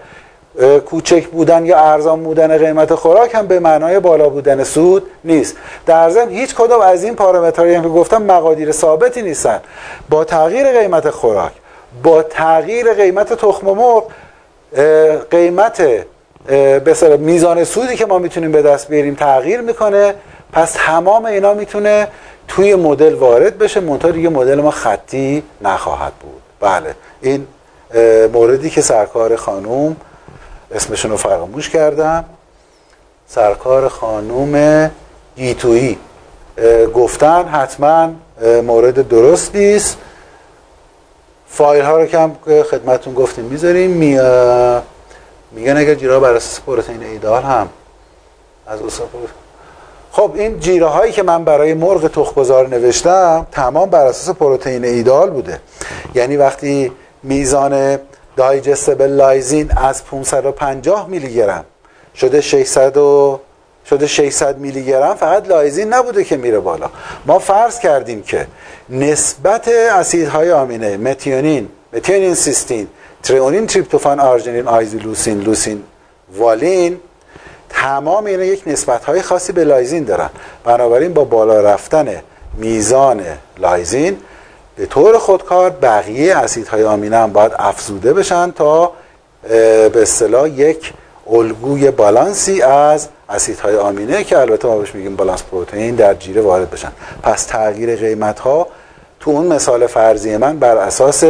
کوچک بودن یا ارزان بودن قیمت خوراک هم به معنای بالا بودن سود نیست. در ضمن هیچ کدام از این پارامترهایی که گفتم مقادیر ثابتی نیستن. با تغییر قیمت خوراک با تغییر قیمت تخم مرغ قیمت به میزان سودی که ما می‌تونیم به دست بیاریم تغییر می‌کنه. پس تمام اینا می‌تونه توی مدل وارد بشه منتها دیگه مدل ما خطی نخواهد بود. بله این موردی که سرکار خانوم اسمشون رو فراموش کردم. سرکار خانوم گیتویی. گفتن حتما مورد درست نیست. فایل ها رو که هم خدمتون گفتیم می‌ذاریم. می... میگن اگر جیرا بر اساس پروتئین ایدال هم. از اصول خب این جیره هایی که من برای مرغ تخمگذار نوشتم تمام بر اساس پروتئین ایدال بوده. یعنی وقتی میزان دایجستبل لایزین از 550 میلی گرم شده 600 و شده 600 میلی گرم فقط لایزین نبوده که میره بالا. ما فرض کردیم که نسبت اسیدهای آمینه متیونین متیونین سیستین ترئونین تریپتوفان آرژینین آیزولوسین لوسین والین تمام اینا یک نسبت های خاصی به لایزین دارن. بنابراین با بالا رفتن میزان لایزین به طور خودکار بقیه اسیدهای آمینه هم باید افزوده بشن تا به اصطلاح یک الگوی بالانسی از اسیدهای آمینه که البته ما بهش میگیم بالانس پروتئین در جیره وارد بشن. پس تغییر قیمت ها تو اون مثال فرضی من بر اساس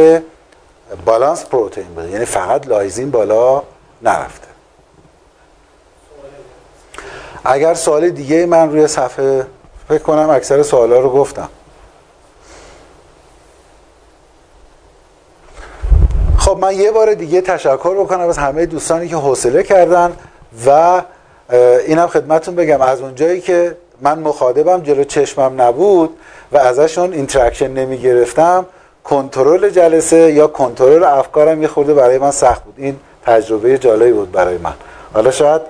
بالانس پروتئین بوده. یعنی فقط لایزین بالا نرفته. اگر سوال دیگه من روی صفحه فکر کنم اکثر سوالا رو گفتم. خب من یه بار دیگه تشکر بکنم از همه دوستانی که حوصله کردن و اینم خدمتتون بگم. از اونجایی که من مخاطبم جلو چشمم نبود و ازشون interaction نمی گرفتم کنترل جلسه یا کنترل افکارم یه خورده برای من سخت بود. این تجربه جالبی بود برای من. حالا شاید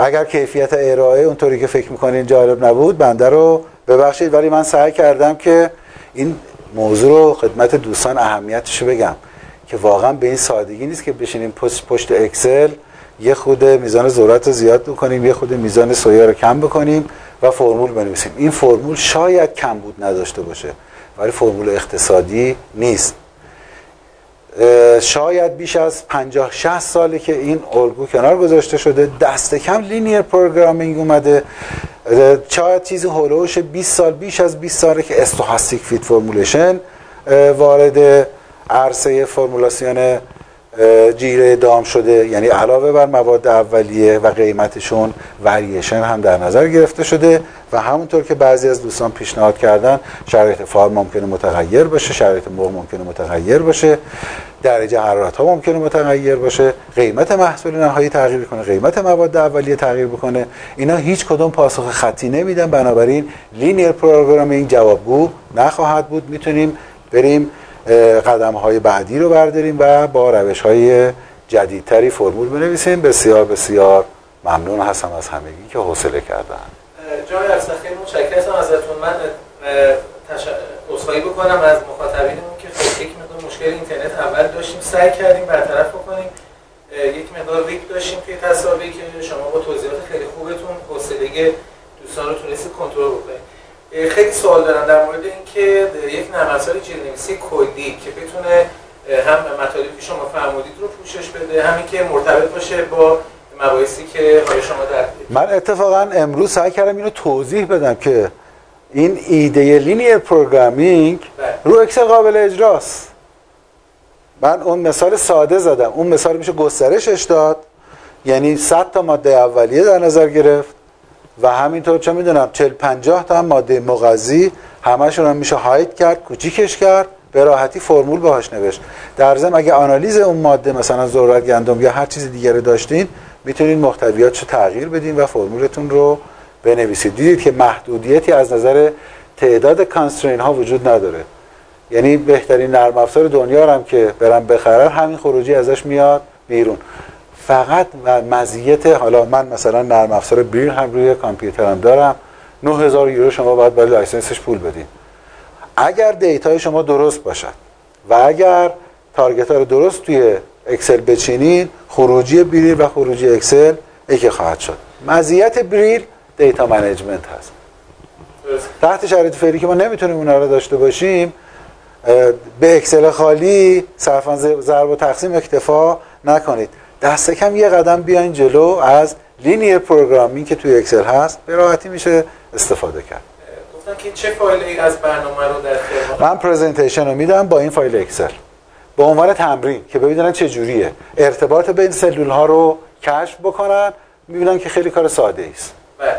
اگر کیفیت ارائه اونطوری که فکر می‌کنین جالب نبود بنده رو ببخشید. ولی من سعی کردم که این موضوع رو خدمت دوستان اهمیتش بگم که واقعا به این سادگی نیست که بشینیم پشت, پشت اکسل یه خورده میزان ذرت رو زیاد بکنیم یه خورده میزان سویا رو کم بکنیم و فرمول بنویسیم. این فرمول شاید کمبود نداشته باشه ولی فرمول اقتصادی نیست. شاید بیش از 50 60 ساله که این الگو کنار گذاشته شده دست کم linear programming اومده. شاید چیزی حول و حوش 20 سال بیش از 20 ساله که stochastic feed formulation وارد عرصه فرمولاسیون جیره دام شده یعنی علاوه بر مواد اولیه و قیمتشون وریشن هم در نظر گرفته شده و همونطور که بعضی از دوستان پیشنهاد کردن شرایط farm ممکنه متغیر باشه شرایط موق ممکنه متغیر باشه درجه حرارت ها ممکنه متغیر باشه قیمت محصول نهایی تغییر کنه قیمت مواد اولیه تغییر بکنه. اینا هیچ کدوم پاسخ خطی نمیدن بنابراین linear programming جوابگو نخواهد بود. می‌تونیم بریم قدم های بعدی رو برداریم و با روش های جدیدتری فرمول بنویسیم. بسیار بسیار ممنون هستم از همگی که حوصله کردن. جای خیلی متشکرم ازتون. من عذرخواهی بکنم از مخاطبینمون که خب یک مقدار مشکل اینترنت اول داشتیم. سعی کردیم برطرف بکنیم. یک مقدار ریک داشتیم که تصاوی که شما با توضیحات خیلی خوبتون حوصله دوستان رو تونستید کنترل بکنید. خیلی سوال دارن در مورد اینکه یک نرم افزار جیرنویسی کدی که بتونه هم مطالبی که شما فرمودید رو پوشش بده همین که مرتبط باشه با مباحثی که های شما در من اتفاقا امروز سعی کردم اینو توضیح بدم که این ایده لینیر پروگرامینگ رو اکسل قابل اجراست. من اون مثال ساده زدم. اون مثال میشه گسترشش داد. یعنی 100 تا ماده اولیه در نظر گرفت. و همینطور چه می‌دونم 40 50 تا هم ماده مغذی همشون هم میشه هاید کرد کوچیکش کرد به راحتی فرمول باهاش نوشت. در ضمن اگه آنالیز اون ماده مثلا ذرت گندم یا هر چیز دیگری داشتین می‌تونید محتویاتش تغییر بدین و فرمولتون رو بنویسید. دیدید که محدودیتی از نظر تعداد کانسترین ها وجود نداره. یعنی بهترین نرم افزار دنیا هم که برم بخرن همین خروجی ازش میاد بیرون. فقط و مزیت حالا من مثلا نرم افزار Brill هم روی کامپیوترم دارم. 9000 یورو شما باید برای license ش پول بدین. اگر data ی شما درست باشد و اگر target ها رو درست توی اکسل بچینین خروجی Brill و خروجی اکسل یکی خواهد شد. مزیت Brill data management هست. تحت شرایط فعلی که ما نمی‌تونیم اونا رو داشته باشیم به اکسل خالی صرفا ضرب و تقسیم اکتفا نکنید. دست کم یه قدم بیاین جلو از linear programming که توی اکسل هست به راحتی میشه استفاده کرد. گفتن که چه فایلی از برنامه رو در من presentation رو میدم با این فایل اکسل. به عنوان تمرین که ببینن چه جوریه. ارتباط بین سلول ها رو کشف بکنن می‌بینن که خیلی کار ساده است. بله.